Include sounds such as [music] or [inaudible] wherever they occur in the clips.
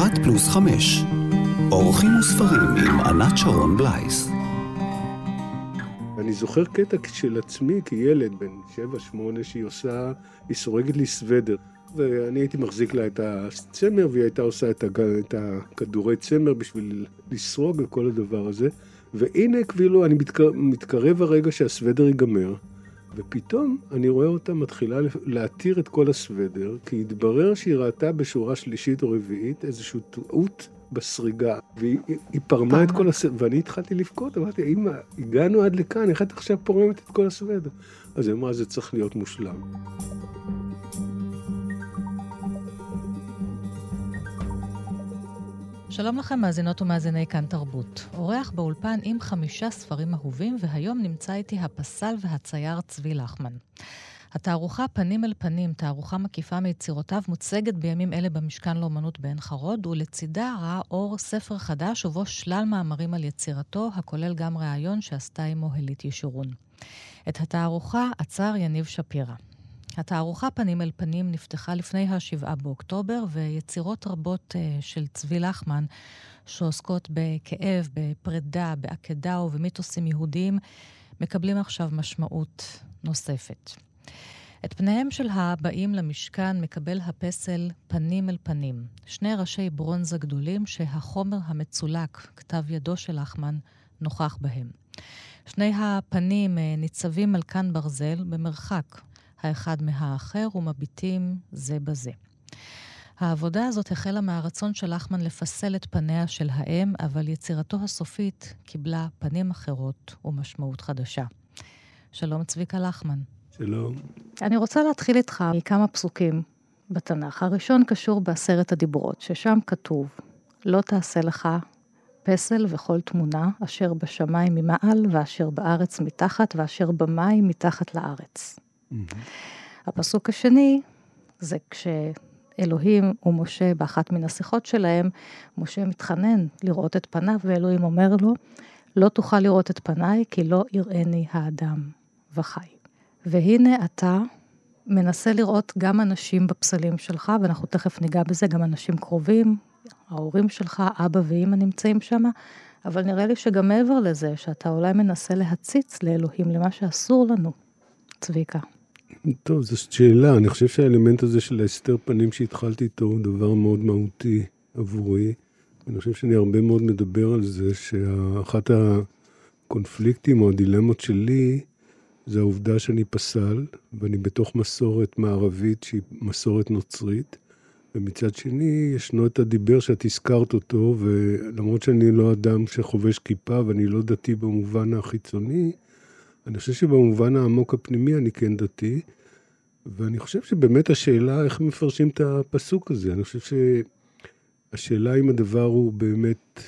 אחת פלוס חמש. אורחים וספרים עם ענת שרון בלייס. אני זוכר קטע של עצמי כילד בן 7-8 שהיא עושה, היא סורגת לי סוודר. ואני הייתי מחזיק לה את הצמר והיא הייתה עושה את, הג... את הכדורי צמר בשביל לסרוג וכל הדבר הזה. והנה כאילו אני מתקרב, מתקרב הרגע שהסוודר ייגמר, ופתאום אני רואה אותה מתחילה להתיר את כל הסוודר, כי התברר שהיא ראתה בשורה שלישית או רביעית איזושהי טעות בסריגה, והיא פרמה את כל הסוודר, ואני התחלתי לבכות, אמרתי, אמא, הגענו עד לכאן, איך את עכשיו פורמת את כל הסוודר? אז היא אמרה, זה צריך להיות מושלם. שלום לכם, מאזינות ומאזיני כאן תרבות. אורח באולפן עם חמישה ספרים אהובים, והיום נמצא איתי הפסל והצייר צבי לחמן. התערוכה פנים אל פנים, תערוכה מקיפה מיצירותיו, מוצגת בימים אלה במשכן לאומנות בעין חרוד, ולצידה ראה אור ספר חדש ובו שלל מאמרים על יצירתו, הכולל גם ראיון שעשתה עמו הלית ישורון. את התערוכה עצר יניב שפירא. התערוכה פנים אל פנים נפתחה לפני ה-7 באוקטובר, ויצירות רבות uh, של צבי לחמן, שעוסקות בכאב, בפרידה, בעקדה ובמיתוסים יהודיים, מקבלים עכשיו משמעות נוספת. את פניהם של הבאים למשכן מקבל הפסל פנים אל פנים, שני ראשי ברונזה גדולים שהחומר המצולק, כתב ידו של לחמן, נוכח בהם. שני הפנים אה, ניצבים על כאן ברזל במרחק האחד מהאחר ומביטים זה בזה. העבודה הזאת החלה מהרצון של לחמן לפסל את פניה של האם, אבל יצירתו הסופית קיבלה פנים אחרות ומשמעות חדשה. שלום צביקה לחמן. שלום. אני רוצה להתחיל איתך מכמה פסוקים בתנ"ך. הראשון קשור בעשרת הדיברות, ששם כתוב, לא תעשה לך פסל וכל תמונה, אשר בשמיים ממעל, ואשר בארץ מתחת, ואשר במים מתחת לארץ. Mm-hmm. הפסוק השני זה כשאלוהים ומשה, באחת מן השיחות שלהם, משה מתחנן לראות את פניו, ואלוהים אומר לו, לא תוכל לראות את פניי, כי לא יראני האדם וחי. והנה אתה מנסה לראות גם אנשים בפסלים שלך, ואנחנו תכף ניגע בזה, גם אנשים קרובים, ההורים שלך, אבא ואימא נמצאים שם, אבל נראה לי שגם מעבר לזה, שאתה אולי מנסה להציץ לאלוהים, למה שאסור לנו, צביקה. טוב, זו שאלה. אני חושב שהאלמנט הזה של ההסתר פנים שהתחלתי איתו הוא דבר מאוד מהותי עבורי. אני חושב שאני הרבה מאוד מדבר על זה, שאחת הקונפליקטים או הדילמות שלי, זה העובדה שאני פסל, ואני בתוך מסורת מערבית שהיא מסורת נוצרית. ומצד שני, ישנו את הדיבר שאת הזכרת אותו, ולמרות שאני לא אדם שחובש כיפה ואני לא דתי במובן החיצוני, אני חושב שבמובן העמוק הפנימי אני כן דתי, ואני חושב שבאמת השאלה איך מפרשים את הפסוק הזה. אני חושב שהשאלה אם הדבר הוא באמת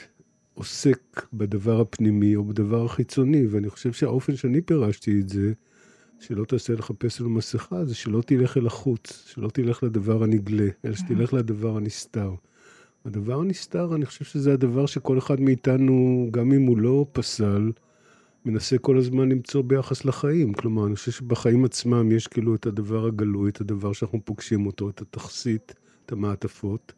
עוסק בדבר הפנימי או בדבר החיצוני, ואני חושב שהאופן שאני פירשתי את זה, שלא תעשה לך פסל ומסכה, זה שלא תלך אל החוץ, שלא תלך לדבר הנגלה, אלא שתלך לדבר הנסתר. הדבר הנסתר, אני חושב שזה הדבר שכל אחד מאיתנו, גם אם הוא לא פסל, מנסה כל הזמן למצוא ביחס לחיים. כלומר, אני חושב שבחיים עצמם יש כאילו את הדבר הגלוי, את הדבר שאנחנו פוגשים אותו, את התכסית, את המעטפות.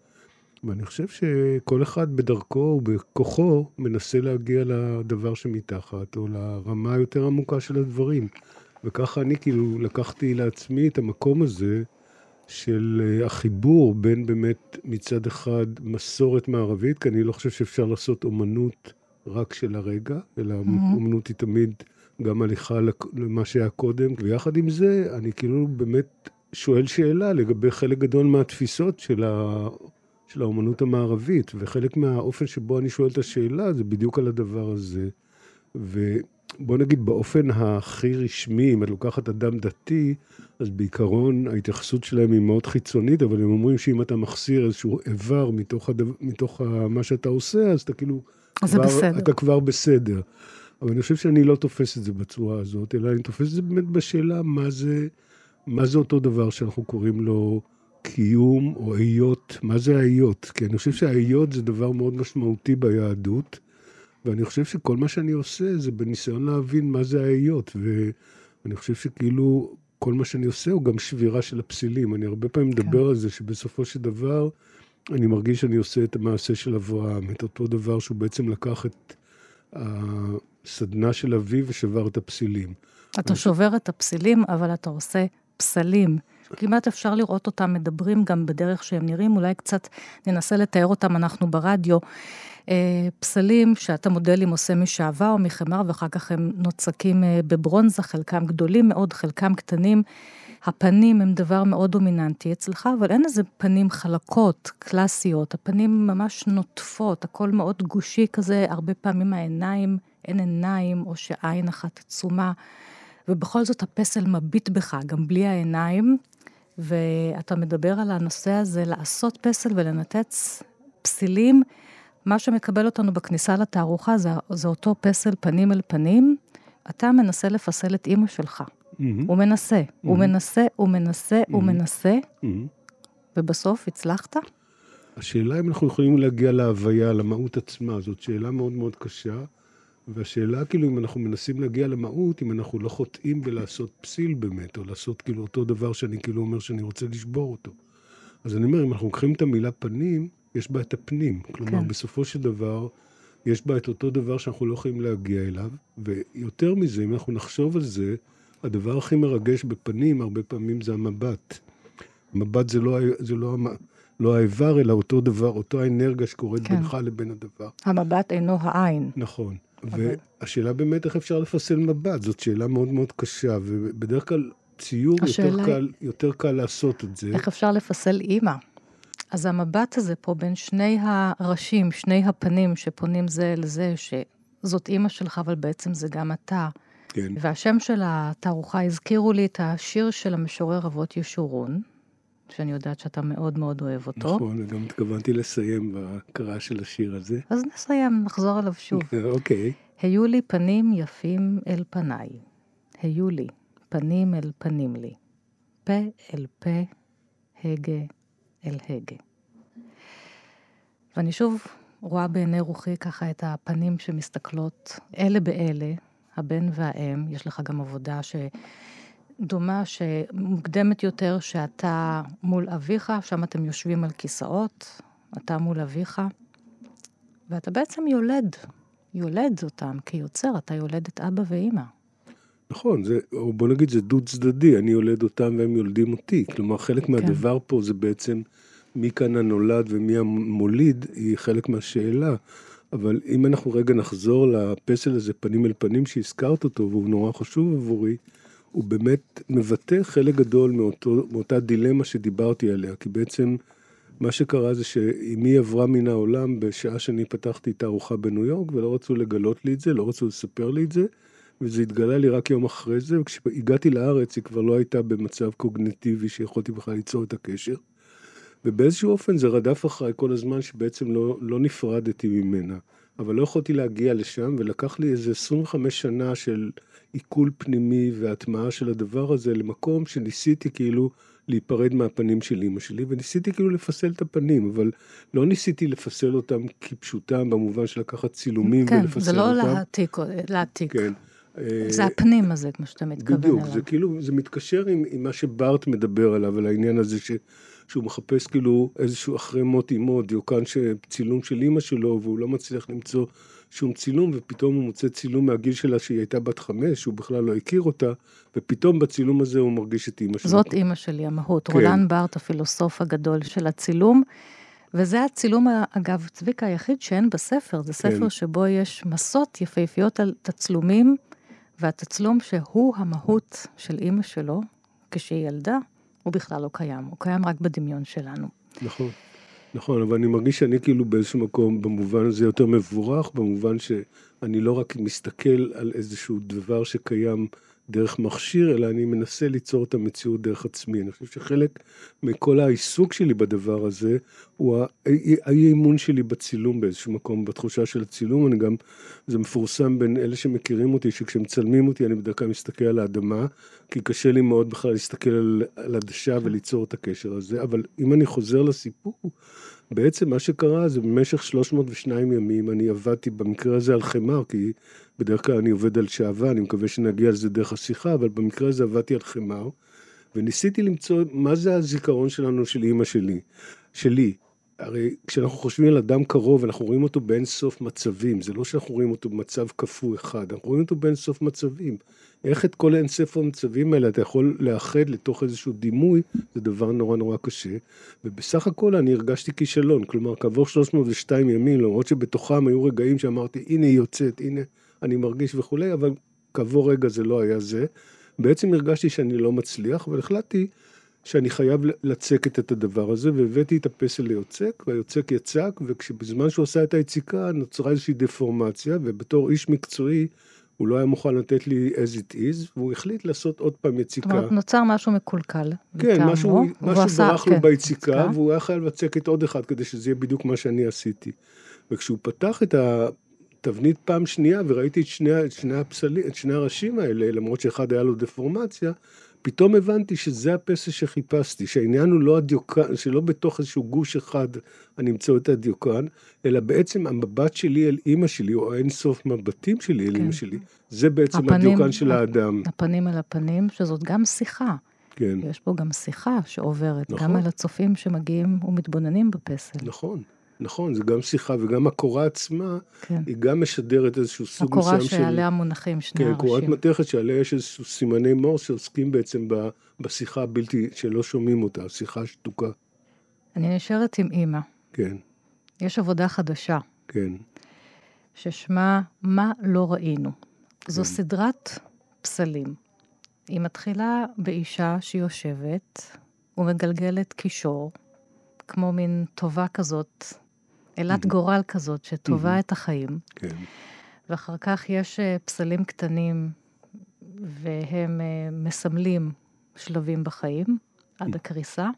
ואני חושב שכל אחד בדרכו ובכוחו מנסה להגיע לדבר שמתחת, או לרמה היותר עמוקה של הדברים. וככה אני כאילו לקחתי לעצמי את המקום הזה של אה, החיבור בין באמת מצד אחד מסורת מערבית, כי אני לא חושב שאפשר לעשות אומנות רק של הרגע, אלא mm-hmm. אומנות היא תמיד גם הליכה למה שהיה קודם, ויחד עם זה, אני כאילו באמת שואל שאלה לגבי חלק גדול מהתפיסות של, ה... של האומנות המערבית, וחלק מהאופן שבו אני שואל את השאלה זה בדיוק על הדבר הזה. ובוא נגיד באופן הכי רשמי, אם את לוקחת אדם דתי, אז בעיקרון ההתייחסות שלהם היא מאוד חיצונית, אבל הם אומרים שאם אתה מחסיר איזשהו איבר מתוך, הדו... מתוך מה שאתה עושה, אז אתה כאילו... זה כבר, בסדר. אתה כבר בסדר. אבל אני חושב שאני לא תופס את זה בצורה הזאת, אלא אני תופס את זה באמת בשאלה מה זה, מה זה אותו דבר שאנחנו קוראים לו קיום או היות, מה זה ההיות? כי אני חושב שההיות זה דבר מאוד משמעותי ביהדות, ואני חושב שכל מה שאני עושה זה בניסיון להבין מה זה ההיות, ואני חושב שכאילו כל מה שאני עושה הוא גם שבירה של הפסילים. אני הרבה פעמים מדבר כן. על זה שבסופו של דבר, אני מרגיש שאני עושה את המעשה של אברהם, את אותו דבר שהוא בעצם לקח את הסדנה של אביו ושבר את הפסילים. אתה שובר את הפסילים, אבל אתה עושה פסלים. כמעט אפשר לראות אותם מדברים גם בדרך שהם נראים, אולי קצת ננסה לתאר אותם אנחנו ברדיו. אה, פסלים שאתה מודלים עושה משעבה או מחמר, ואחר כך הם נוצקים אה, בברונזה, חלקם גדולים מאוד, חלקם קטנים. הפנים הם דבר מאוד דומיננטי אצלך, אבל אין איזה פנים חלקות, קלאסיות, הפנים ממש נוטפות, הכל מאוד גושי כזה, הרבה פעמים העיניים, אין עיניים, או שעין אחת עצומה, ובכל זאת הפסל מביט בך, גם בלי העיניים, ואתה מדבר על הנושא הזה, לעשות פסל ולנתץ פסילים. מה שמקבל אותנו בכניסה לתערוכה זה, זה אותו פסל פנים אל פנים. אתה מנסה לפסל את אימא שלך. Mm-hmm. הוא מנסה, mm-hmm. הוא מנסה, הוא מנסה, mm-hmm. הוא מנסה, mm-hmm. ובסוף הצלחת? השאלה אם אנחנו יכולים להגיע להוויה, למהות עצמה, זאת שאלה מאוד מאוד קשה. והשאלה כאילו אם אנחנו מנסים להגיע למהות, אם אנחנו לא חוטאים בלעשות פסיל באמת, או לעשות כאילו אותו דבר שאני כאילו אומר שאני רוצה לשבור אותו. אז אני אומר, אם אנחנו לוקחים את המילה פנים, יש בה את הפנים. כלומר, כן. בסופו של דבר, יש בה את אותו דבר שאנחנו לא יכולים להגיע אליו, ויותר מזה, אם אנחנו נחשוב על זה, הדבר הכי מרגש בפנים, הרבה פעמים זה המבט. המבט זה לא, זה לא, לא האיבר, אלא אותו דבר, אותו האנרגיה שקורית כן. בינך לבין הדבר. המבט אינו העין. נכון. אבל... והשאלה באמת איך אפשר לפסל מבט, זאת שאלה מאוד מאוד קשה, ובדרך כלל ציור יותר, קל, יותר קל לעשות את זה. איך אפשר לפסל אימא? אז המבט הזה פה בין שני הראשים, שני הפנים שפונים זה לזה, שזאת אימא שלך, אבל בעצם זה גם אתה. כן. והשם של התערוכה הזכירו לי את השיר של המשורר אבות ישורון, שאני יודעת שאתה מאוד מאוד אוהב אותו. נכון, וגם התכוונתי לסיים בהקראה של השיר הזה. אז נסיים, נחזור עליו שוב. [laughs] אוקיי. היו לי פנים יפים אל פניי, היו לי פנים אל פנים לי, פה אל פה, הגה אל הגה. ואני שוב רואה בעיני רוחי ככה את הפנים שמסתכלות אלה באלה, הבן והאם, יש לך גם עבודה שדומה, שמוקדמת יותר, שאתה מול אביך, שם אתם יושבים על כיסאות, אתה מול אביך, ואתה בעצם יולד, יולד אותם כיוצר, אתה יולד את אבא ואימא. נכון, זה, או בוא נגיד זה דו צדדי, אני יולד אותם והם יולדים אותי. כלומר, חלק כן. מהדבר פה זה בעצם מי כאן הנולד ומי המוליד, היא חלק מהשאלה. אבל אם אנחנו רגע נחזור לפסל הזה פנים אל פנים שהזכרת אותו, והוא נורא חשוב עבורי, הוא באמת מבטא חלק גדול מאותו, מאותה דילמה שדיברתי עליה, כי בעצם מה שקרה זה שאמי עברה מן העולם בשעה שאני פתחתי את הארוחה בניו יורק, ולא רצו לגלות לי את זה, לא רצו לספר לי את זה, וזה התגלה לי רק יום אחרי זה, וכשהגעתי לארץ היא כבר לא הייתה במצב קוגנטיבי שיכולתי בכלל ליצור את הקשר. ובאיזשהו אופן זה רדף אחריי כל הזמן שבעצם לא, לא נפרדתי ממנה. אבל לא יכולתי להגיע לשם, ולקח לי איזה 25 שנה של עיכול פנימי והטמעה של הדבר הזה למקום שניסיתי כאילו להיפרד מהפנים של אימא שלי, וניסיתי כאילו לפסל את הפנים, אבל לא ניסיתי לפסל אותם כפשוטם במובן של לקחת צילומים כן, ולפסל אותם. כן, זה לא להעתיק, להעתיק. כן. זה הפנים הזה, כמו שאתה מתכוון בדיוק, אליו. בדיוק, זה כאילו, זה מתקשר עם, עם מה שבארט מדבר עליו, על העניין הזה ש... שהוא מחפש כאילו איזשהו אחרי מות אמו, דיוקן צילום של אימא שלו, והוא לא מצליח למצוא שום צילום, ופתאום הוא מוצא צילום מהגיל שלה שהיא הייתה בת חמש, שהוא בכלל לא הכיר אותה, ופתאום בצילום הזה הוא מרגיש את אימא שלו. זאת אימא שלי, המהות. כן. רולן בארט, הפילוסוף הגדול של הצילום. וזה הצילום, אגב, צביקה, היחיד שאין בספר. זה ספר כן. שבו יש מסות יפהפיות על תצלומים, והתצלום שהוא המהות של אימא שלו, כשהיא ילדה, הוא בכלל לא קיים, הוא קיים רק בדמיון שלנו. נכון, נכון, אבל אני מרגיש שאני כאילו באיזשהו מקום, במובן הזה יותר מבורך, במובן שאני לא רק מסתכל על איזשהו דבר שקיים דרך מכשיר, אלא אני מנסה ליצור את המציאות דרך עצמי. אני חושב שחלק מכל העיסוק שלי בדבר הזה, הוא האי אמון שלי בצילום באיזשהו מקום, בתחושה של הצילום. אני גם, זה מפורסם בין אלה שמכירים אותי, שכשמצלמים אותי אני בדרך כלל מסתכל על האדמה, כי קשה לי מאוד בכלל להסתכל על, על הדשה וליצור את הקשר הזה. אבל אם אני חוזר לסיפור, בעצם מה שקרה זה במשך 302 ימים אני עבדתי במקרה הזה על חמר, כי בדרך כלל אני עובד על שעווה, אני מקווה שנגיע לזה דרך השיחה, אבל במקרה הזה עבדתי על חמר, וניסיתי למצוא מה זה הזיכרון שלנו של אימא שלי, שלי. הרי כשאנחנו חושבים על אדם קרוב, אנחנו רואים אותו באין סוף מצבים. זה לא שאנחנו רואים אותו במצב קפוא אחד, אנחנו רואים אותו באין סוף מצבים. איך את כל אין ספר המצבים האלה אתה יכול לאחד לתוך איזשהו דימוי, זה דבר נורא נורא קשה. ובסך הכל אני הרגשתי כישלון. כלומר, כעבור 302 ימים, למרות שבתוכם היו רגעים שאמרתי, הנה היא יוצאת, הנה אני מרגיש וכולי, אבל כעבור רגע זה לא היה זה. בעצם הרגשתי שאני לא מצליח, אבל החלטתי שאני חייב לצקת את הדבר הזה, והבאתי את הפסל ליוצק, והיוצק יצק, ובזמן שהוא עשה את היציקה נוצרה איזושהי דפורמציה, ובתור איש מקצועי, הוא לא היה מוכן לתת לי as it is, והוא החליט לעשות עוד פעם יציקה. זאת אומרת, נוצר משהו מקולקל. כן, משהו, משהו ברח כן, לו ביציקה, והוא היה חייב לצקת עוד אחד כדי שזה יהיה בדיוק מה שאני עשיתי. וכשהוא פתח את התבנית פעם שנייה, וראיתי את שני, את שני הפסלים, את שני הראשים האלה, למרות שאחד היה לו דפורמציה, פתאום הבנתי שזה הפסל שחיפשתי, שהעניין הוא לא הדיוקן, שלא בתוך איזשהו גוש אחד אני אמצא את הדיוקן, אלא בעצם המבט שלי אל אימא שלי, או האין סוף מבטים שלי אל כן. אימא שלי, זה בעצם הפנים, הדיוקן של האדם. הפנים אל הפנים, שזאת גם שיחה. כן. יש פה גם שיחה שעוברת, נכון. גם על הצופים שמגיעים ומתבוננים בפסל. נכון. נכון, זה גם שיחה וגם הקורה עצמה, כן. היא גם משדרת איזשהו סוג מסוים של... הקורה שעליה מונחים שני כן, הראשים. כן, קורת מתכת שעליה יש איזשהו סימני מור שעוסקים בעצם ב, בשיחה הבלתי, שלא שומעים אותה, שיחה שתוקה. אני נשארת עם אימא. כן. יש עבודה חדשה. כן. ששמה מה לא ראינו. כן. זו סדרת פסלים. היא מתחילה באישה שיושבת ומגלגלת קישור, כמו מין טובה כזאת אלת גורל כזאת שטובה את החיים. כן. ואחר כך יש אה, פסלים קטנים, והם אה, מסמלים שלבים בחיים, עד הקריסה.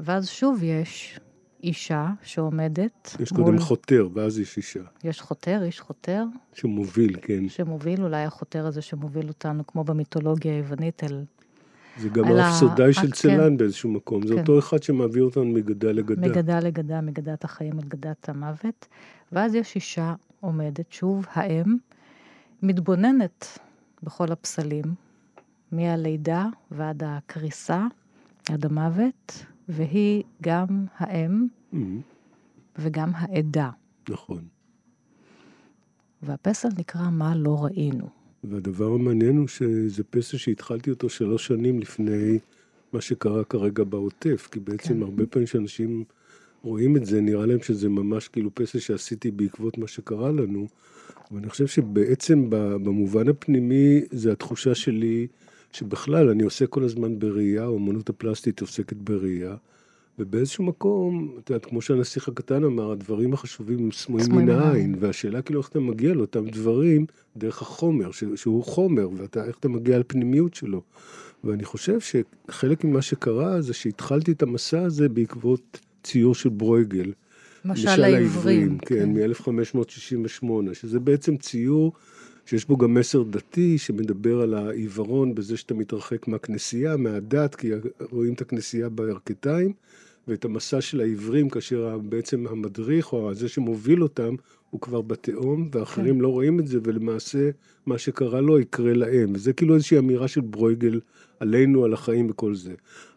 ואז שוב יש אישה שעומדת יש מול... קודם חותר, ואז יש אישה. יש חותר, איש חותר. שמוביל, כן. שמוביל, אולי החותר הזה שמוביל אותנו, כמו במיתולוגיה היוונית, אל זה גם האפסודאי של צלן כן. באיזשהו מקום, זה כן. אותו אחד שמעביר אותנו מגדה לגדה. מגדה לגדה, מגדת החיים אל גדת המוות. ואז יש אישה עומדת, שוב, האם, מתבוננת בכל הפסלים, מהלידה ועד הקריסה, עד המוות, והיא גם האם mm-hmm. וגם העדה. נכון. והפסל נקרא מה לא ראינו. והדבר המעניין הוא שזה פסל שהתחלתי אותו שלוש שנים לפני מה שקרה כרגע בעוטף, כי בעצם כן. הרבה פעמים שאנשים רואים את זה, נראה להם שזה ממש כאילו פסל שעשיתי בעקבות מה שקרה לנו, אבל אני חושב שבעצם במובן הפנימי זה התחושה שלי שבכלל אני עושה כל הזמן בראייה, האמנות הפלסטית עוסקת בראייה. ובאיזשהו מקום, את יודעת, כמו שהנסיך הקטן אמר, הדברים החשובים הם סמויים מן העין, והשאלה כאילו איך אתה מגיע לאותם דברים דרך החומר, שהוא חומר, ואיך אתה מגיע לפנימיות שלו. ואני חושב שחלק ממה שקרה זה שהתחלתי את המסע הזה בעקבות ציור של ברויגל. משל העברים. כן, כן. מ-1568, שזה בעצם ציור שיש בו גם מסר דתי שמדבר על העיוורון בזה שאתה מתרחק מהכנסייה, מהדת, כי רואים את הכנסייה בירכתיים, ואת המסע של העיוורים, כאשר בעצם המדריך או זה שמוביל אותם, הוא כבר בתהום, ואחרים כן. לא רואים את זה, ולמעשה מה שקרה לו יקרה להם. וזה כאילו איזושהי אמירה של ברויגל עלינו, על החיים וכל זה.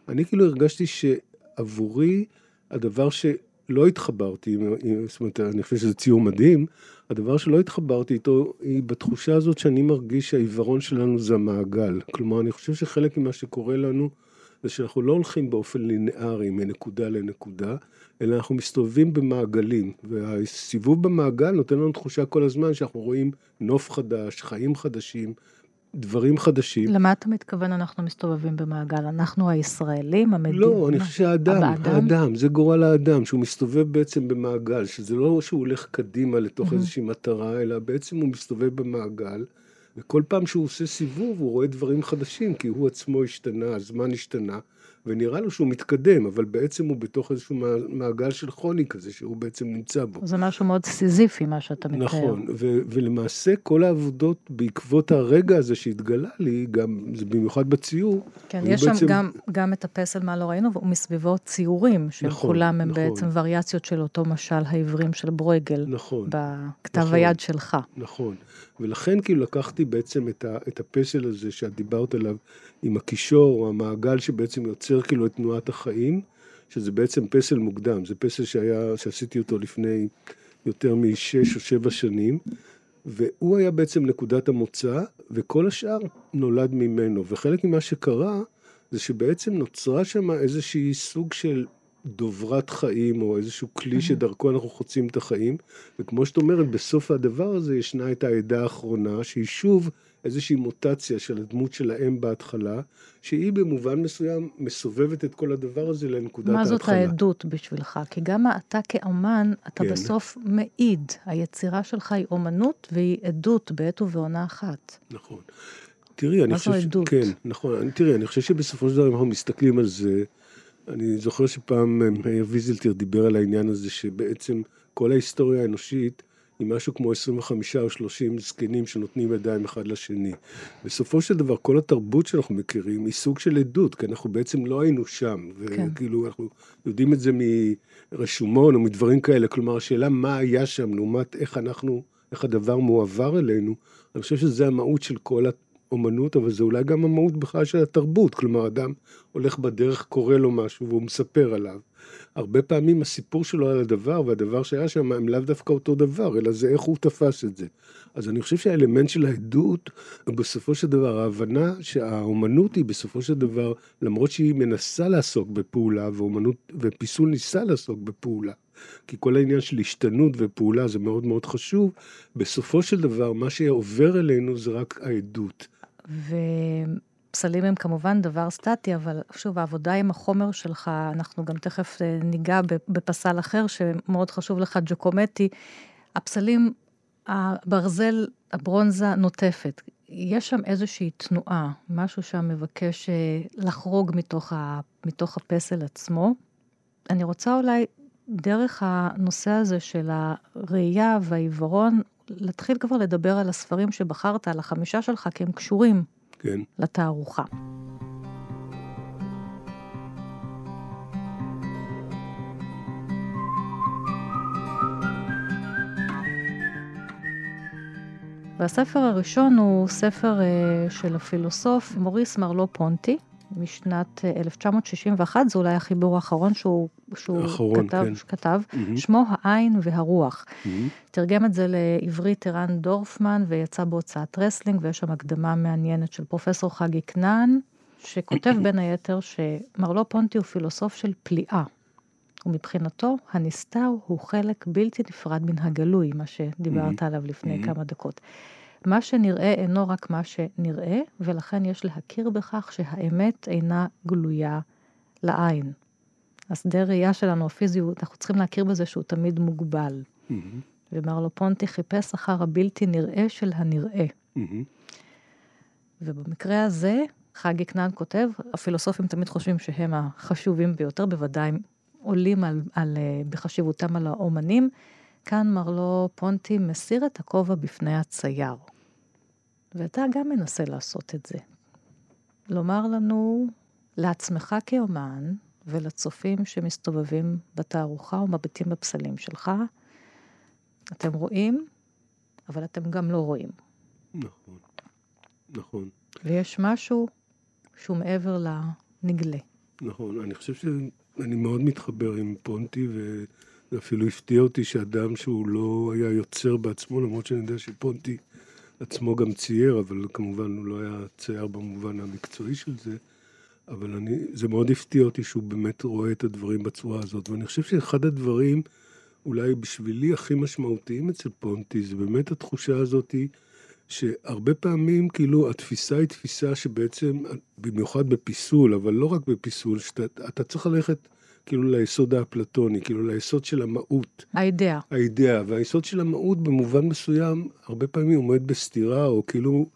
אני כאילו הרגשתי שעבורי, הדבר שלא התחברתי, זאת אומרת, אני חושב שזה ציור מדהים, הדבר שלא התחברתי איתו, היא בתחושה הזאת שאני מרגיש שהעיוורון שלנו זה המעגל. כלומר, אני חושב שחלק ממה שקורה לנו, זה שאנחנו לא הולכים באופן לינארי מנקודה לנקודה, אלא אנחנו מסתובבים במעגלים, והסיבוב במעגל נותן לנו תחושה כל הזמן שאנחנו רואים נוף חדש, חיים חדשים, דברים חדשים. למה אתה מתכוון אנחנו מסתובבים במעגל? אנחנו הישראלים, המדינה? לא, אני חושב שהאדם, האדם, זה גורל האדם, שהוא מסתובב בעצם במעגל, שזה לא שהוא הולך קדימה לתוך איזושהי מטרה, אלא בעצם הוא מסתובב במעגל. וכל פעם שהוא עושה סיבוב הוא רואה דברים חדשים, כי הוא עצמו השתנה, הזמן השתנה, ונראה לו שהוא מתקדם, אבל בעצם הוא בתוך איזשהו מעגל של חוני כזה, שהוא בעצם נמצא בו. זה משהו מאוד סיזיפי, מה שאתה מתאר. נכון, ו- ולמעשה כל העבודות בעקבות הרגע הזה שהתגלה לי, גם, זה במיוחד בציור. כן, יש בעצם... שם גם, גם את הפסל מה לא ראינו, ומסביבו ציורים, שכולם נכון, הם נכון. בעצם וריאציות של אותו משל העברים של ברויגל. נכון. בכתב נכון, היד שלך. נכון, ולכן כאילו לקחתי בעצם את, ה- את הפסל הזה שאת דיברת עליו, עם הקישור, או המעגל שבעצם יוצר כאילו את תנועת החיים, שזה בעצם פסל מוקדם. זה פסל שהיה, שעשיתי אותו לפני יותר משש או שבע שנים, והוא היה בעצם נקודת המוצא, וכל השאר נולד ממנו. וחלק ממה שקרה, זה שבעצם נוצרה שם איזושהי סוג של דוברת חיים, או איזשהו כלי שדרכו אנחנו חוצים את החיים. וכמו שאת אומרת, בסוף הדבר הזה ישנה את העדה האחרונה, שהיא שוב איזושהי מוטציה של הדמות של האם בהתחלה, שהיא במובן מסוים מסובבת את כל הדבר הזה לנקודת מה ההתחלה. זאת העדות בשבילך? כי גם אתה כאומן, אתה כן. בסוף מעיד. היצירה שלך היא אומנות והיא עדות בעת ובעונה אחת. נכון. תראי, אני מה חושב... זו ש- עדות? כן, נכון. תראי, אני חושב שבסופו של דבר, אם אנחנו מסתכלים על זה, אני זוכר שפעם אה, מאיר ויזלטיר דיבר על העניין הזה, שבעצם כל ההיסטוריה האנושית היא משהו כמו 25 או 30 זקנים שנותנים ידיים אחד לשני. בסופו של דבר, כל התרבות שאנחנו מכירים היא סוג של עדות, כי אנחנו בעצם לא היינו שם. כן. וכאילו, אנחנו יודעים את זה מרשומון או מדברים כאלה. כלומר, השאלה מה היה שם לעומת איך אנחנו, איך הדבר מועבר אלינו, אני חושב שזה המהות של כל האומנות, אבל זה אולי גם המהות בכלל של התרבות. כלומר, אדם הולך בדרך, קורא לו משהו והוא מספר עליו. הרבה פעמים הסיפור שלו על הדבר והדבר שהיה שם הם לאו דווקא אותו דבר, אלא זה איך הוא תפס את זה. אז אני חושב שהאלמנט של העדות, הוא בסופו של דבר ההבנה שהאומנות היא בסופו של דבר, למרות שהיא מנסה לעסוק בפעולה, ואומנות, ופיסול ניסה לעסוק בפעולה, כי כל העניין של השתנות ופעולה זה מאוד מאוד חשוב, בסופו של דבר מה שעובר אלינו זה רק העדות. ופסלים הם כמובן דבר סטטי, אבל שוב, העבודה עם החומר שלך, אנחנו גם תכף אה, ניגע בפסל אחר שמאוד חשוב לך, ג'קומטי. הפסלים, הברזל, הברונזה נוטפת. יש שם איזושהי תנועה, משהו שם מבקש אה, לחרוג מתוך, ה, מתוך הפסל עצמו. אני רוצה אולי, דרך הנושא הזה של הראייה והעיוורון, להתחיל כבר לדבר על הספרים שבחרת, על החמישה שלך, כי הם קשורים כן. לתערוכה. והספר הראשון הוא ספר uh, של הפילוסוף מוריס מרלו פונטי, משנת uh, 1961, זה אולי החיבור האחרון שהוא, שהוא האחרון, כתב, כן. שכתב מהמם. שמו העין והרוח. מהמם. תרגם את זה לעברית ערן דורפמן, ויצא בהוצאת רסלינג, ויש שם הקדמה מעניינת של פרופסור חגי כנען, שכותב בין היתר שמרלו פונטי הוא פילוסוף של פליאה. ומבחינתו, הנסתר הוא חלק בלתי נפרד מן הגלוי, מה שדיברת עליו לפני כמה דקות. מה שנראה אינו רק מה שנראה, ולכן יש להכיר בכך שהאמת אינה גלויה לעין. השדה ראייה שלנו, הפיזי, אנחנו צריכים להכיר בזה שהוא תמיד מוגבל. מהמם. ומרלו פונטי חיפש אחר הבלתי נראה של הנראה. מהמם. ובמקרה הזה, חגי כנען כותב, הפילוסופים תמיד חושבים שהם החשובים ביותר, בוודאי עולים על, על, אה, בחשיבותם על האומנים. כאן מרלו פונטי מסיר את הכובע בפני הצייר. ואתה גם מנסה לעשות את זה. לומר לנו, לעצמך כאומן, ולצופים שמסתובבים בתערוכה ומביטים בפסלים שלך, אתם רואים, אבל אתם גם לא רואים. נכון. נכון. ויש משהו שהוא מעבר לנגלה. נכון, אני חושב שאני מאוד מתחבר עם פונטי, וזה אפילו הפתיע אותי שאדם שהוא לא היה יוצר בעצמו, למרות שאני יודע שפונטי עצמו גם צייר, אבל כמובן הוא לא היה צייר במובן המקצועי של זה, אבל אני, זה מאוד הפתיע אותי שהוא באמת רואה את הדברים בצורה הזאת, ואני חושב שאחד הדברים, אולי בשבילי הכי משמעותיים אצל פונטי, זה באמת התחושה הזאתי, שהרבה פעמים, כאילו, התפיסה היא תפיסה שבעצם, במיוחד בפיסול, אבל לא רק בפיסול, שאתה אתה צריך ללכת כאילו ליסוד האפלטוני, כאילו ליסוד של המהות, האידאה. האידאה, והיסוד של המהות במובן מסוים, הרבה פעמים עומד בסתירה, או כאילו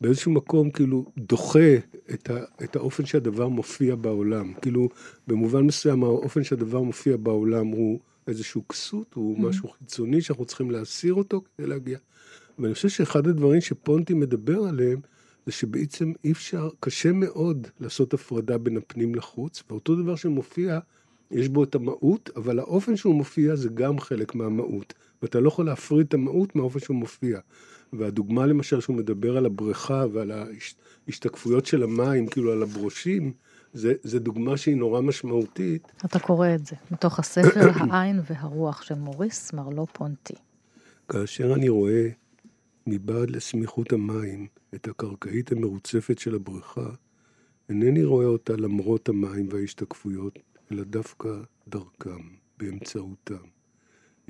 באיזשהו מקום כאילו דוחה את, ה, את האופן שהדבר מופיע בעולם. כאילו, במובן מסוים האופן שהדבר מופיע בעולם הוא איזשהו כסות, הוא משהו חיצוני שאנחנו צריכים להסיר אותו כדי להגיע. ואני חושב שאחד הדברים שפונטי מדבר עליהם, זה שבעצם אי אפשר, קשה מאוד לעשות הפרדה בין הפנים לחוץ, ואותו דבר שמופיע, יש בו את המהות, אבל האופן שהוא מופיע זה גם חלק מהמהות. ואתה לא יכול להפריד את המהות מהאופן שהוא מופיע. והדוגמה למשל שהוא מדבר על הבריכה ועל ההשתקפויות של המים, כאילו על הברושים, זו דוגמה שהיא נורא משמעותית. אתה קורא את זה, מתוך הספר [coughs] העין והרוח של מוריס מרלו פונטי. כאשר אני רואה מבעד לסמיכות המים את הקרקעית המרוצפת של הבריכה, אינני רואה אותה למרות המים וההשתקפויות, אלא דווקא דרכם, באמצעותם.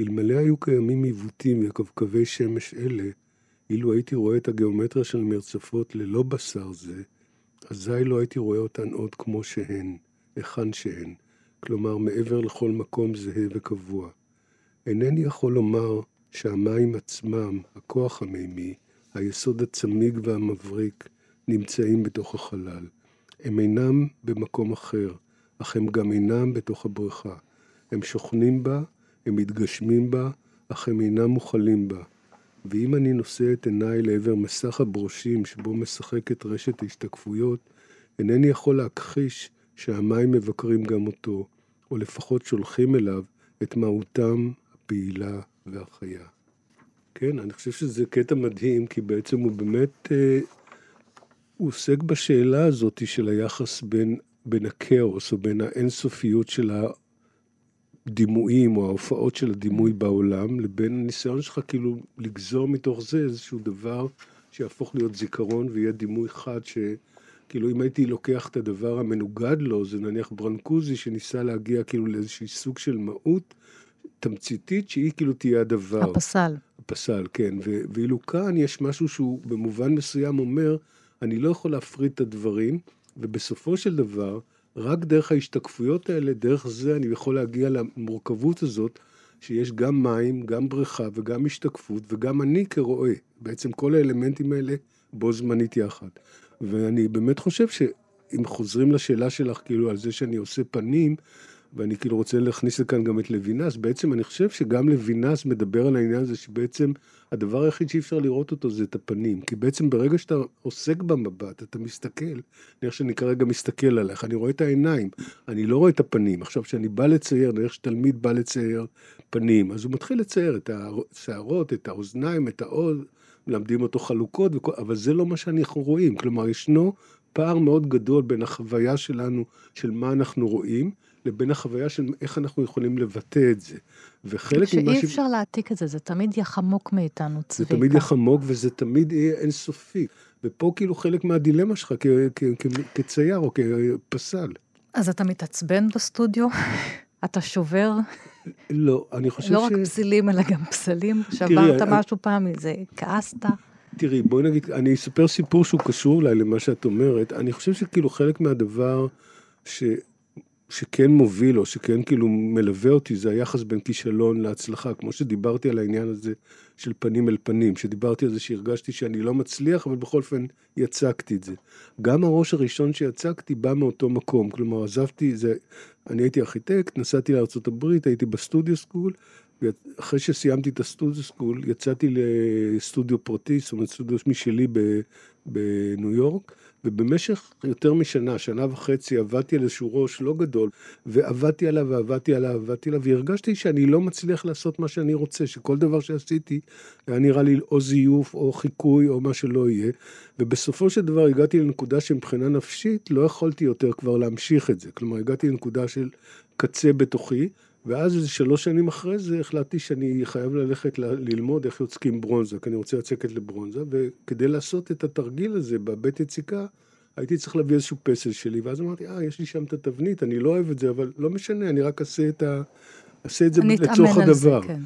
אלמלא היו קיימים עיוותים וקווקווי שמש אלה, אילו הייתי רואה את הגיאומטריה של מרצפות ללא בשר זה, אזי לא הייתי רואה אותן עוד כמו שהן, היכן שהן, כלומר מעבר לכל מקום זהה וקבוע. אינני יכול לומר שהמים עצמם, הכוח המימי, היסוד הצמיג והמבריק, נמצאים בתוך החלל. הם אינם במקום אחר, אך הם גם אינם בתוך הבריכה. הם שוכנים בה, הם מתגשמים בה, אך הם אינם מוכלים בה. ואם אני נושא את עיניי לעבר מסך הברושים שבו משחקת רשת ההשתקפויות, אינני יכול להכחיש שהמים מבקרים גם אותו, או לפחות שולחים אליו את מהותם הפעילה והחיה. כן, אני חושב שזה קטע מדהים, כי בעצם הוא באמת, אה, הוא עוסק בשאלה הזאת של היחס בין, בין הכאוס, או בין האינסופיות של הדימויים, או ההופעות של הדימוי בעולם, לבין הניסיון שלך כאילו לגזור מתוך זה איזשהו דבר שיהפוך להיות זיכרון ויהיה דימוי חד ש... כאילו אם הייתי לוקח את הדבר המנוגד לו, זה נניח ברנקוזי שניסה להגיע כאילו לאיזשהו סוג של מהות תמציתית שהיא כאילו תהיה הדבר. הפסל. הפסל, כן. ו- ואילו כאן יש משהו שהוא במובן מסוים אומר, אני לא יכול להפריד את הדברים, ובסופו של דבר, רק דרך ההשתקפויות האלה, דרך זה אני יכול להגיע למורכבות הזאת, שיש גם מים, גם בריכה וגם השתקפות, וגם אני כרועה. בעצם כל האלמנטים האלה בו זמנית יחד. ואני באמת חושב שאם חוזרים לשאלה שלך, כאילו, על זה שאני עושה פנים, ואני כאילו רוצה להכניס לכאן גם את לוינס, בעצם אני חושב שגם לוינס מדבר על העניין הזה שבעצם הדבר היחיד שאי אפשר לראות אותו זה את הפנים. כי בעצם ברגע שאתה עוסק במבט, אתה מסתכל, נראה שאני כרגע מסתכל עליך, אני רואה את העיניים, אני לא רואה את הפנים. עכשיו, כשאני בא לצייר, נראה שתלמיד בא לצייר פנים, אז הוא מתחיל לצייר את השערות, את האוזניים, את העוז, מלמדים אותו חלוקות, וכל, אבל זה לא מה שאנחנו רואים. כלומר, ישנו פער מאוד גדול בין החוויה שלנו, של מה אנחנו רואים, לבין החוויה של איך אנחנו יכולים לבטא את זה. וחלק ממה ש... שאי אפשר להעתיק את זה, זה תמיד יהיה חמוק מאיתנו, צביקה. זה תמיד יהיה חמוק וזה תמיד יהיה אינסופי. ופה כאילו חלק מהדילמה שלך כ- כ- כ- כצייר או כפסל. אז אתה מתעצבן בסטודיו? [laughs] אתה שובר? לא, אני חושב לא ש... לא רק פסילים, אלא גם פסלים? [laughs] שברת משהו פעם מזה, כעסת? תראי, בואי נגיד, אני אספר סיפור שהוא קשור אולי למה שאת אומרת. אני חושב שכאילו חלק מהדבר ש... שכן מוביל או שכן כאילו מלווה אותי זה היחס בין כישלון להצלחה, כמו שדיברתי על העניין הזה של פנים אל פנים, שדיברתי על זה שהרגשתי שאני לא מצליח, אבל בכל אופן יצקתי את זה. גם הראש הראשון שיצקתי בא מאותו מקום, כלומר עזבתי, זה, אני הייתי ארכיטקט, נסעתי לארה"ב, הייתי בסטודיו סקול, ואחרי שסיימתי את הסטודיו סקול, יצאתי לסטודיו פרטי, זאת אומרת סטודיו משלי בניו יורק. ובמשך יותר משנה, שנה וחצי, עבדתי על איזשהו ראש לא גדול, ועבדתי עליו ועבדתי עליו ועבדתי עליו, והרגשתי שאני לא מצליח לעשות מה שאני רוצה, שכל דבר שעשיתי היה נראה לי או זיוף או חיקוי או מה שלא יהיה, ובסופו של דבר הגעתי לנקודה שמבחינה נפשית לא יכולתי יותר כבר להמשיך את זה. כלומר, הגעתי לנקודה של קצה בתוכי, ואז איזה שלוש שנים אחרי זה החלטתי שאני חייב ללכת ל- ללמוד איך יוצקים ברונזה, כי אני רוצה לצקת לברונזה, וכדי לעשות את התרגיל הזה בבית יציקה, הייתי צריך להביא איזשהו פסל שלי, ואז אמרתי, אה, יש לי שם את התבנית, אני לא אוהב את זה, אבל לא משנה, אני רק אעשה את, ה... אעשה את זה לצורך הדבר. זה, כן.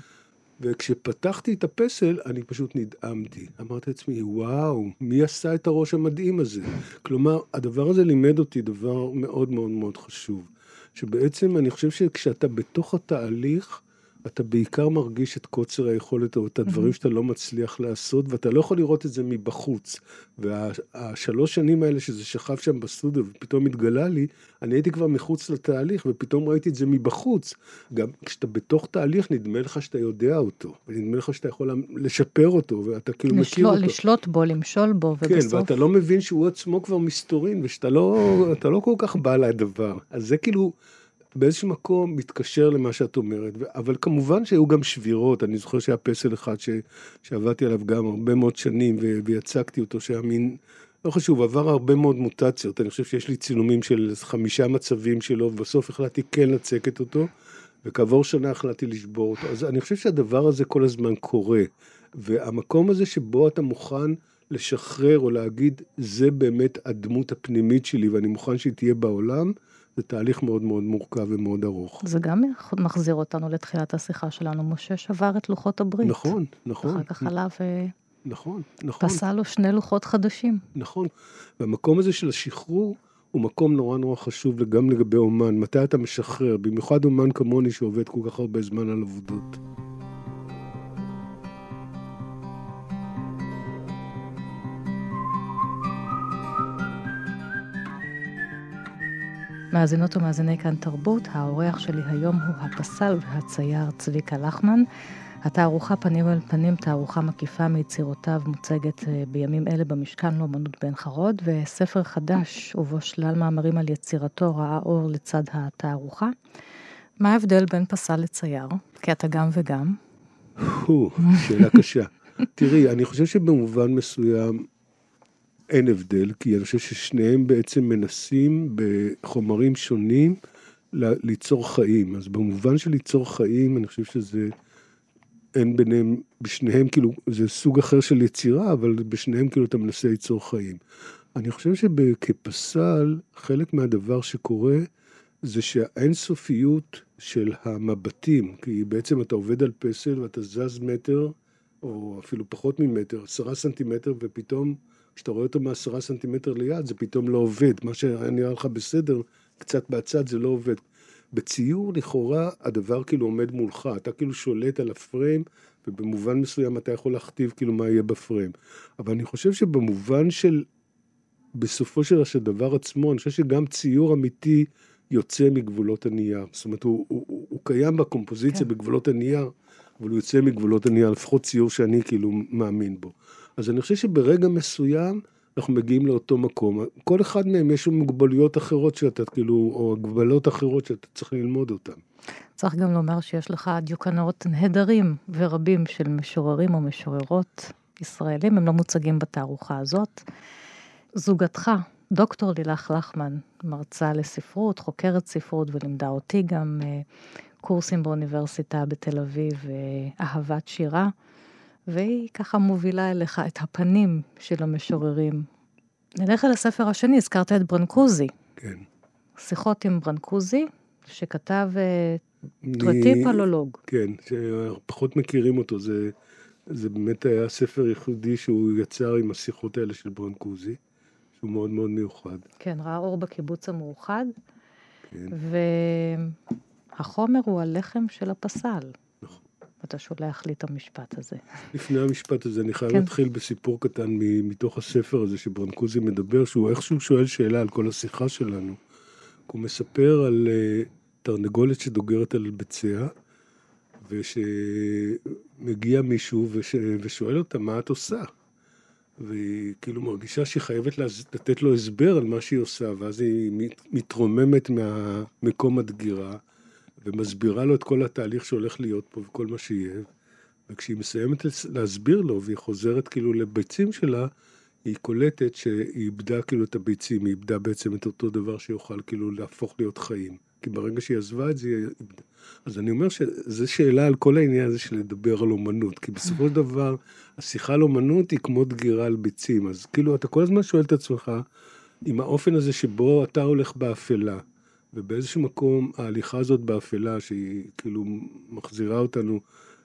וכשפתחתי את הפסל, אני פשוט נדהמתי. אמרתי לעצמי, וואו, מי עשה את הראש המדהים הזה? כלומר, הדבר הזה לימד אותי דבר מאוד מאוד מאוד חשוב. שבעצם אני חושב שכשאתה בתוך התהליך, אתה בעיקר מרגיש את קוצר היכולת או את הדברים. שאתה לא מצליח לעשות, ואתה לא יכול לראות את זה מבחוץ. והשלוש שנים האלה שזה שכב שם בסטודיו ופתאום התגלה לי, אני הייתי כבר מחוץ לתהליך, ופתאום ראיתי את זה מבחוץ. גם כשאתה בתוך תהליך, נדמה לך שאתה יודע אותו, ונדמה לך שאתה יכול לשפר אותו, ואתה כאילו לשלוט, מכיר אותו. לשלוט בו, למשול בו, כן, ובסוף... כן, ואתה לא מבין שהוא עצמו כבר מסתורין, ושאתה לא, לא כל כך בא לדבר. אז זה כאילו... באיזשהו מקום מתקשר למה שאת אומרת, אבל כמובן שהיו גם שבירות, אני זוכר שהיה פסל אחד ש, שעבדתי עליו גם הרבה מאוד שנים ויצקתי אותו, שהיה מין לא חשוב, עבר הרבה מאוד מוטציות. אני חושב שיש לי צילומים של חמישה מצבים שלו, ובסוף החלטתי כן לצקת אותו, וכעבור שנה החלטתי לשבור אותו. אז אני חושב שהדבר הזה כל הזמן קורה. והמקום הזה שבו אתה מוכן לשחרר או להגיד, זה באמת הדמות הפנימית שלי ואני מוכן שהיא תהיה בעולם, זה תהליך מאוד מאוד מורכב ומאוד ארוך. זה גם מחזיר אותנו לתחילת השיחה שלנו. משה שבר את לוחות הברית. נכון, נכון. אחר כך עלה ו... נכון, נכון. פסל לו שני לוחות חדשים. נכון. והמקום הזה של השחרור הוא מקום נורא נורא חשוב גם לגבי אומן. מתי אתה משחרר? במיוחד אומן כמוני שעובד כל כך הרבה זמן על עבודות. מאזינות ומאזיני כאן תרבות, האורח שלי היום הוא הפסל והצייר צביקה לחמן. התערוכה פנים אל פנים, תערוכה מקיפה מיצירותיו, מוצגת אה, בימים אלה במשכן לאומנות בן חרוד, וספר חדש ובו שלל מאמרים על יצירתו ראה אור לצד התערוכה. מה ההבדל בין פסל לצייר? כי אתה גם וגם. שאלה קשה. תראי, אני חושב שבמובן מסוים אין הבדל, כי אני חושב ששניהם בעצם מנסים בחומרים שונים ליצור חיים. אז במובן של ליצור חיים, אני חושב שזה, אין ביניהם, בשניהם כאילו, זה סוג אחר של יצירה, אבל בשניהם כאילו אתה מנסה ליצור חיים. אני חושב שכפסל, חלק מהדבר שקורה, זה שהאינסופיות של המבטים, כי בעצם אתה עובד על פסל ואתה זז מטר, או אפילו פחות ממטר, עשרה סנטימטר, ופתאום כשאתה רואה אותו מעשרה סנטימטר ליד, זה פתאום לא עובד. מה שנראה לך בסדר, קצת בצד זה לא עובד. בציור, לכאורה, הדבר כאילו עומד מולך, אתה כאילו שולט על הפריים, ובמובן מסוים אתה יכול להכתיב כאילו מה יהיה בפריים. אבל אני חושב שבמובן של, בסופו של דבר עצמו, אני חושב שגם ציור אמיתי יוצא מגבולות הנייר. זאת אומרת, הוא, הוא, הוא, הוא קיים בקומפוזיציה כן. בגבולות הנייר, אבל הוא יוצא מגבולות הנייר, לפחות ציור שאני כאילו מאמין בו. אז אני חושב שברגע מסוים אנחנו מגיעים לאותו מקום. כל אחד מהם יש לו מוגבלויות אחרות שאתה כאילו, או הגבלות אחרות שאתה צריך ללמוד אותן. צריך גם לומר שיש לך דיוקנות נהדרים ורבים של משוררים או משוררות ישראלים, הם לא מוצגים בתערוכה הזאת. זוגתך, דוקטור לילך לחמן, מרצה לספרות, חוקרת ספרות ולימדה אותי גם אה, קורסים באוניברסיטה בתל אביב, אה, אהבת שירה. והיא ככה מובילה אליך את הפנים של המשוררים. נלך אל הספר השני, הזכרת את ברנקוזי. כן. שיחות עם ברנקוזי, שכתב אה, טרטי פלולוג. כן, שפחות מכירים אותו, זה, זה באמת היה ספר ייחודי שהוא יצר עם השיחות האלה של ברנקוזי, שהוא מאוד מאוד מיוחד. כן, ראה אור בקיבוץ המאוחד. כן. והחומר הוא הלחם של הפסל. ואתה שולח לי את המשפט הזה. לפני המשפט הזה, אני חייב כן. להתחיל בסיפור קטן מתוך הספר הזה שברנקוזי מדבר, שהוא איכשהו שואל שאלה על כל השיחה שלנו. הוא מספר על uh, תרנגולת שדוגרת על ביציה, ושמגיע מישהו וש... ושואל אותה, מה את עושה? והיא כאילו מרגישה שהיא חייבת לתת לו הסבר על מה שהיא עושה, ואז היא מתרוממת מהמקום הדגירה. ומסבירה לו את כל התהליך שהולך להיות פה וכל מה שיהיה. וכשהיא מסיימת להסביר לו והיא חוזרת כאילו לביצים שלה, היא קולטת שהיא איבדה כאילו את הביצים, היא איבדה בעצם את אותו דבר שיוכל כאילו להפוך להיות חיים. כי ברגע שהיא עזבה את זה, היא איבדה. אז אני אומר שזו שאלה על כל העניין הזה של לדבר על אומנות, כי בסופו של דבר, השיחה על אומנות היא כמו דגירה על ביצים. אז כאילו, אתה כל הזמן שואל את עצמך, עם האופן הזה שבו אתה הולך באפלה, ובאיזשהו מקום ההליכה הזאת באפלה, שהיא כאילו מחזירה אותנו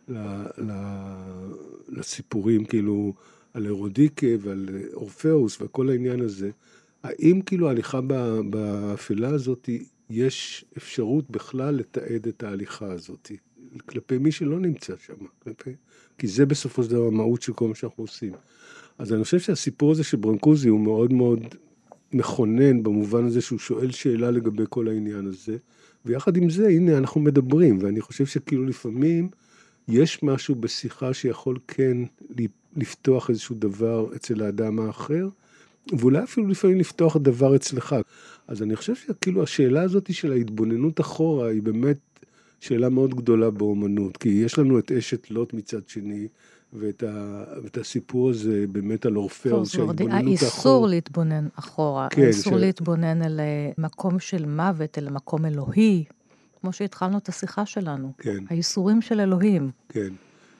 ל, ל, לסיפורים כאילו על אירודיקה ועל אורפאוס וכל העניין הזה, האם כאילו ההליכה באפלה הזאת, יש אפשרות בכלל לתעד את ההליכה הזאת כלפי מי שלא נמצא שם, כלפי... כי זה בסופו של דבר המהות של כל מה שאנחנו עושים. אז אני חושב שהסיפור הזה של ברנקוזי הוא מאוד מאוד מכונן במובן הזה שהוא שואל שאלה לגבי כל העניין הזה, ויחד עם זה, הנה, אנחנו מדברים, ואני חושב שכאילו לפעמים יש משהו בשיחה שיכול כן לפתוח איזשהו דבר אצל האדם האחר, ואולי אפילו לפעמים לפתוח דבר אצלך. אז אני חושב שכאילו השאלה הזאת של ההתבוננות אחורה היא באמת שאלה מאוד גדולה באומנות, כי יש לנו את אשת לוט מצד שני, ואת, ה, ואת הסיפור הזה באמת על אורפאוס, שההתבוננות האיסור להתבונן אחורה, כן, האיסור ש... להתבונן אל אה, מקום של מוות, אל מקום אלוהי, כמו שהתחלנו את השיחה שלנו. כן. האיסורים של אלוהים. כן.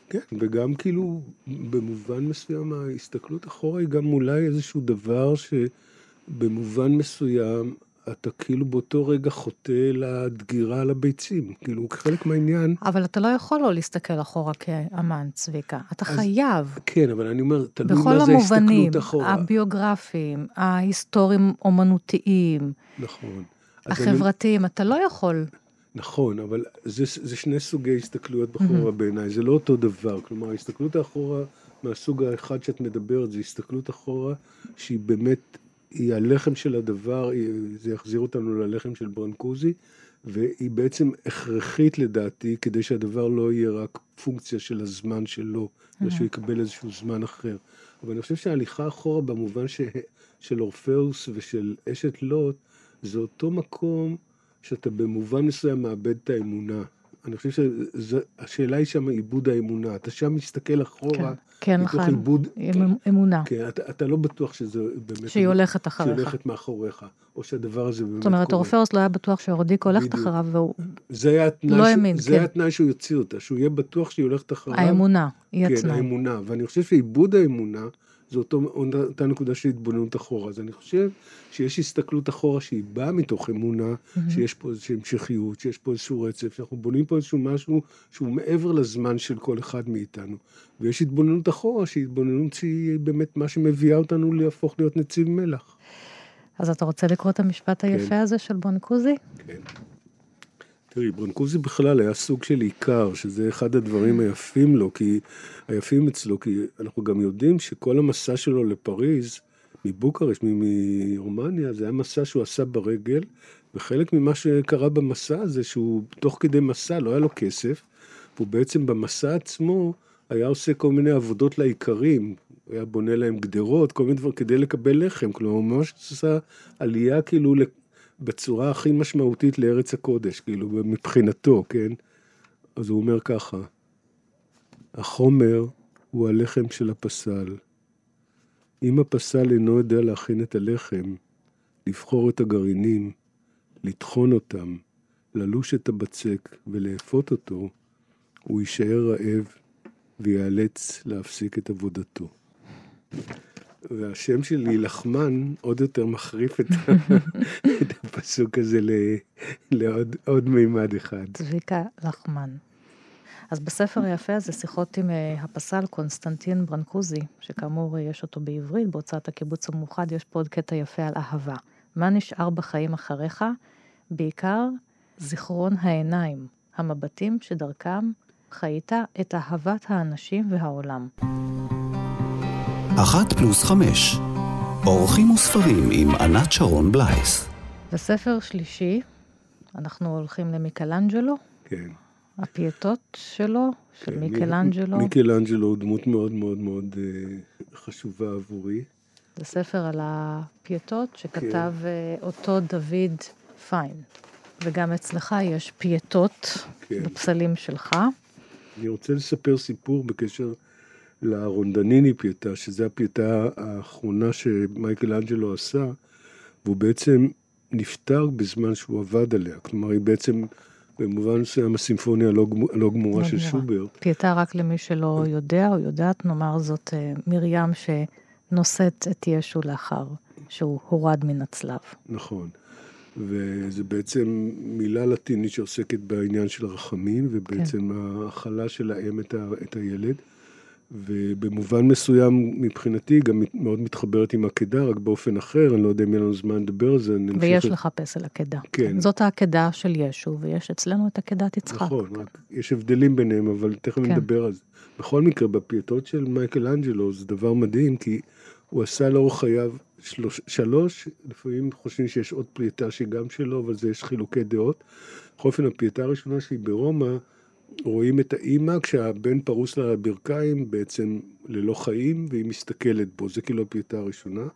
כן, וגם כאילו, במובן מסוים, ההסתכלות אחורה היא גם אולי איזשהו דבר שבמובן מסוים אתה כאילו באותו רגע חוטא לדגירה על הביצים, כאילו חלק מהעניין. אבל אתה לא יכול לא להסתכל אחורה כאמן, צביקה. אתה אז, חייב. כן, אבל אני אומר, תלוי מה זה ההסתכלות אחורה. בכל המובנים, הביוגרפיים, ההיסטוריים אומנותיים. נכון. החברתיים, אני... אתה לא יכול. נכון, אבל זה, זה שני סוגי הסתכלויות בחורה mm-hmm. בעיניי, זה לא אותו דבר. כלומר, ההסתכלות האחורה מהסוג האחד שאת מדברת, זה הסתכלות אחורה שהיא באמת היא הלחם של הדבר, זה יחזיר אותנו ללחם של ברנקוזי, והיא בעצם הכרחית לדעתי, כדי שהדבר לא יהיה רק פונקציה של הזמן שלו, אלא שהוא יקבל איזשהו זמן אחר. אבל אני חושב שההליכה אחורה במובן ש... של אורפאוס ושל אשת לוט, זה אותו מקום שאתה במובן מסוים מאבד את האמונה. אני חושב שהשאלה היא שם עיבוד האמונה. אתה שם מסתכל אחורה, כן, מתוך נכון, עיבוד... אמונה. כן, אתה, אתה לא בטוח שזה באמת... שהיא הולכת אחריך. שהיא הולכת מאחוריך, או שהדבר הזה באמת קורה. זאת אומרת, אורפאוס לא היה בטוח שאורדיק הולכת אחריו, והוא זה היה התנאי, לא האמין, זה כן. היה התנאי שהוא יוציא אותה, שהוא יהיה בטוח שהיא הולכת אחריו. האמונה, היא כן, התנאי. כן, האמונה. ואני חושב שעיבוד האמונה... זו אותו, אותה נקודה של התבוננות אחורה. אז אני חושב שיש הסתכלות אחורה שהיא באה מתוך אמונה, mm-hmm. שיש פה איזושהי המשכיות, שיש פה איזשהו רצף, שאנחנו בונים פה איזשהו משהו שהוא מעבר לזמן של כל אחד מאיתנו. ויש התבוננות אחורה, שהיא התבוננות שהיא באמת מה שמביאה אותנו להפוך להיות נציב מלח. אז אתה רוצה לקרוא את המשפט כן. היפה הזה של בונקוזי? כן. תראי, ברנקוזי בכלל היה סוג של עיקר, שזה אחד הדברים היפים לו, כי, היפים אצלו, כי אנחנו גם יודעים שכל המסע שלו לפריז, מבוקרשט, מרומניה, זה היה מסע שהוא עשה ברגל, וחלק ממה שקרה במסע הזה, שהוא תוך כדי מסע, לא היה לו כסף, והוא בעצם במסע עצמו היה עושה כל מיני עבודות לאיכרים, היה בונה להם גדרות, כל מיני דברים, כדי לקבל לחם, כלומר, הוא ממש עשה עלייה כאילו בצורה הכי משמעותית לארץ הקודש, כאילו, מבחינתו, כן? אז הוא אומר ככה, החומר הוא הלחם של הפסל. אם הפסל אינו יודע להכין את הלחם, לבחור את הגרעינים, לטחון אותם, ללוש את הבצק ולאפות אותו, הוא יישאר רעב וייאלץ להפסיק את עבודתו. והשם שלי, לחמן, עוד יותר מחריף את, [laughs] את הפסוק הזה לעוד מימד אחד. צביקה לחמן. אז בספר היפה הזה, שיחות עם אה, הפסל קונסטנטין ברנקוזי, שכאמור יש אותו בעברית, בהוצאת הקיבוץ המאוחד, יש פה עוד קטע יפה על אהבה. מה נשאר בחיים אחריך? בעיקר זיכרון העיניים, המבטים שדרכם חיית את אהבת האנשים והעולם. אחת פלוס חמש, אורחים וספרים עם ענת שרון בלייס. בספר שלישי, אנחנו הולכים למיקלנג'לו. כן. הפייטות שלו, של כן, מיקלנג'לו. מיקלנג'לו הוא דמות מאוד מאוד מאוד אה, חשובה עבורי. זה ספר על הפייטות שכתב כן. אה, אותו דוד פיין. וגם אצלך יש פייטות כן. בפסלים שלך. אני רוצה לספר סיפור בקשר לרונדניני פייטה, שזו הפייטה האחרונה שמייקל אנג'לו עשה, והוא בעצם נפטר בזמן שהוא עבד עליה. כלומר, היא בעצם, במובן מסוים, הסימפוניה הלא, הלא גמורה של שוברט. פייטה, רק למי שלא יודע או יודעת, נאמר זאת אה, מרים שנושאת את ישו לאחר שהוא הורד מן הצלב. נכון. וזה בעצם מילה לטינית שעוסקת בעניין של רחמים, ובעצם כן. ההכלה של האם את, ה, את הילד. ובמובן מסוים מבחינתי גם מאוד מתחברת עם עקדה, רק באופן אחר, אני לא יודע אם יהיה לנו זמן לדבר על זה. ויש את... לך פסל עקדה. כן. זאת העקדה של ישו, ויש אצלנו את עקדת יצחק. נכון, רק יש הבדלים ביניהם, אבל תכף כן. נדבר על זה. בכל מקרה, בפייטות של מייקל אנג'לו זה דבר מדהים, כי הוא עשה לאורך חייו שלוש, שלוש, לפעמים חושבים שיש עוד Pietà שהיא גם שלו, אבל זה יש חילוקי דעות. בכל אופן, ה Pietà הראשונה שהיא ברומא, רואים את האימא כשהבן פרוס לה על הברכיים בעצם ללא חיים והיא מסתכלת בו, זה כאילו ה Pietà הראשונה.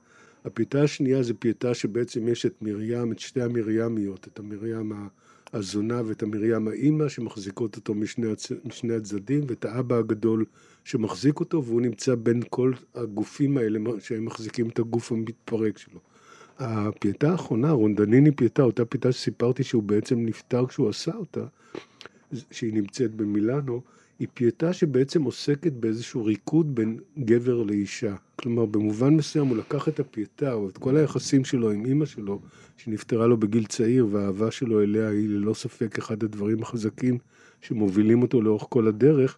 ה Pietà השנייה זה Pietà שבעצם יש את מרים, את שתי המרימיות, את המרים הזונה ואת המרים האימא שמחזיקות אותו משני, הצ... משני הצדדים, ואת האבא הגדול שמחזיק אותו, והוא נמצא בין כל הגופים האלה שהם מחזיקים את הגוף המתפרק שלו. ה Pietà האחרונה, רונדניני Pietà, אותה Pietà שסיפרתי שהוא בעצם נפטר כשהוא עשה אותה, שהיא נמצאת במילאנו, היא Pietà שבעצם עוסקת באיזשהו ריקוד בין גבר לאישה. כלומר, במובן מסוים הוא לקח את ה Pietà, או את כל היחסים שלו עם אימא שלו, שנפטרה לו בגיל צעיר, והאהבה שלו אליה היא ללא ספק אחד הדברים החזקים שמובילים אותו לאורך כל הדרך.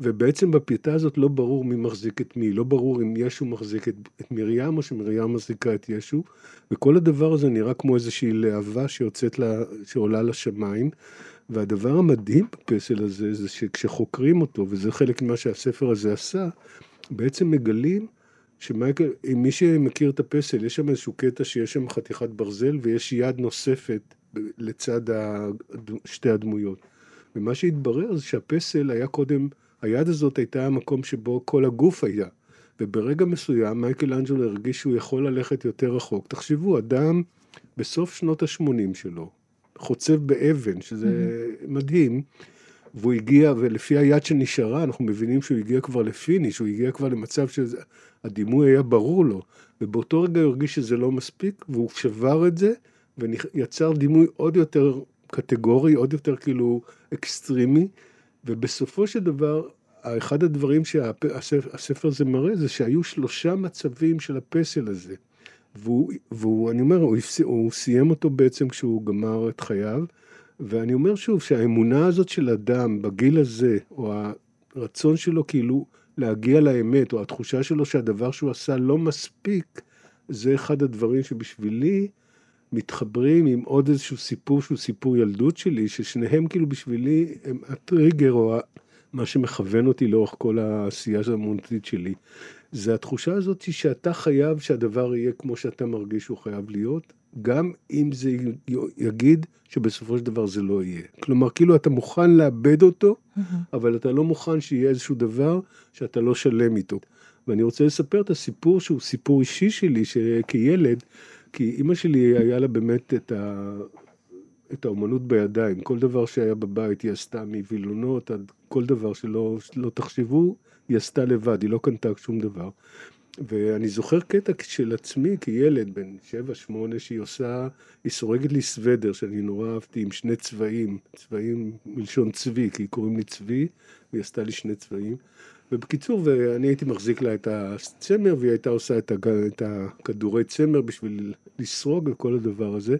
ובעצם בפייטה הזאת לא ברור מי מחזיק את מי, לא ברור אם ישו מחזיק את, את מרים או שמרים מחזיקה את ישו, וכל הדבר הזה נראה כמו איזושהי להבה שיוצאת, לה, שעולה לשמיים. והדבר המדהים בפסל הזה, זה שכשחוקרים אותו, וזה חלק ממה שהספר הזה עשה, בעצם מגלים שמייקל, מי שמכיר את הפסל, יש שם איזשהו קטע שיש שם חתיכת ברזל ויש יד נוספת לצד שתי הדמויות. ומה שהתברר זה שהפסל היה קודם, היד הזאת הייתה המקום שבו כל הגוף היה. וברגע מסוים מייקל אנג'לו הרגיש שהוא יכול ללכת יותר רחוק. תחשבו, אדם בסוף שנות ה-80 שלו, חוצב באבן, שזה mm-hmm. מדהים, והוא הגיע, ולפי היד שנשארה, אנחנו מבינים שהוא הגיע כבר לפיניש, הוא הגיע כבר למצב שהדימוי היה ברור לו, ובאותו רגע הוא הרגיש שזה לא מספיק, והוא שבר את זה, ויצר דימוי עוד יותר קטגורי, עוד יותר כאילו extreme-י, ובסופו של דבר, אחד הדברים שהספר הזה מראה זה שהיו שלושה מצבים של הפסל הזה. והוא, והוא אני אומר, הוא, הוא סיים אותו בעצם כשהוא גמר את חייו, ואני אומר שוב שהאמונה הזאת של אדם בגיל הזה, או הרצון שלו כאילו להגיע לאמת, או התחושה שלו שהדבר שהוא עשה לא מספיק, זה אחד הדברים שבשבילי מתחברים עם עוד איזשהו סיפור שהוא סיפור ילדות שלי, ששניהם כאילו בשבילי הם הטריגר או מה שמכוון אותי לאורך כל העשייה האמונתית שלי. זה התחושה הזאת שאתה חייב שהדבר יהיה כמו שאתה מרגיש שהוא חייב להיות, גם אם זה יגיד שבסופו של דבר זה לא יהיה. כלומר, כאילו אתה מוכן לאבד אותו, mm-hmm. אבל אתה לא מוכן שיהיה איזשהו דבר שאתה לא שלם איתו. ואני רוצה לספר את הסיפור שהוא סיפור אישי שלי, שכילד, כי אימא שלי היה לה באמת את, ה... את האומנות בידיים. כל דבר שהיה בבית היא עשתה מווילונות עד כל דבר שלא, שלא תחשבו, היא עשתה לבד, היא לא קנתה שום דבר. ואני זוכר קטע של עצמי כילד, בן 7-8, שהיא עושה, היא סורגת לי סוודר שאני נורא אהבתי עם שני צבעים, צבעים מלשון צבי, כי קוראים לי צבי, והיא עשתה לי שני צבעים. ובקיצור, ואני הייתי מחזיק לה את הצמר, והיא הייתה עושה את, הג... את הכדורי צמר בשביל לסרוג וכל הדבר הזה.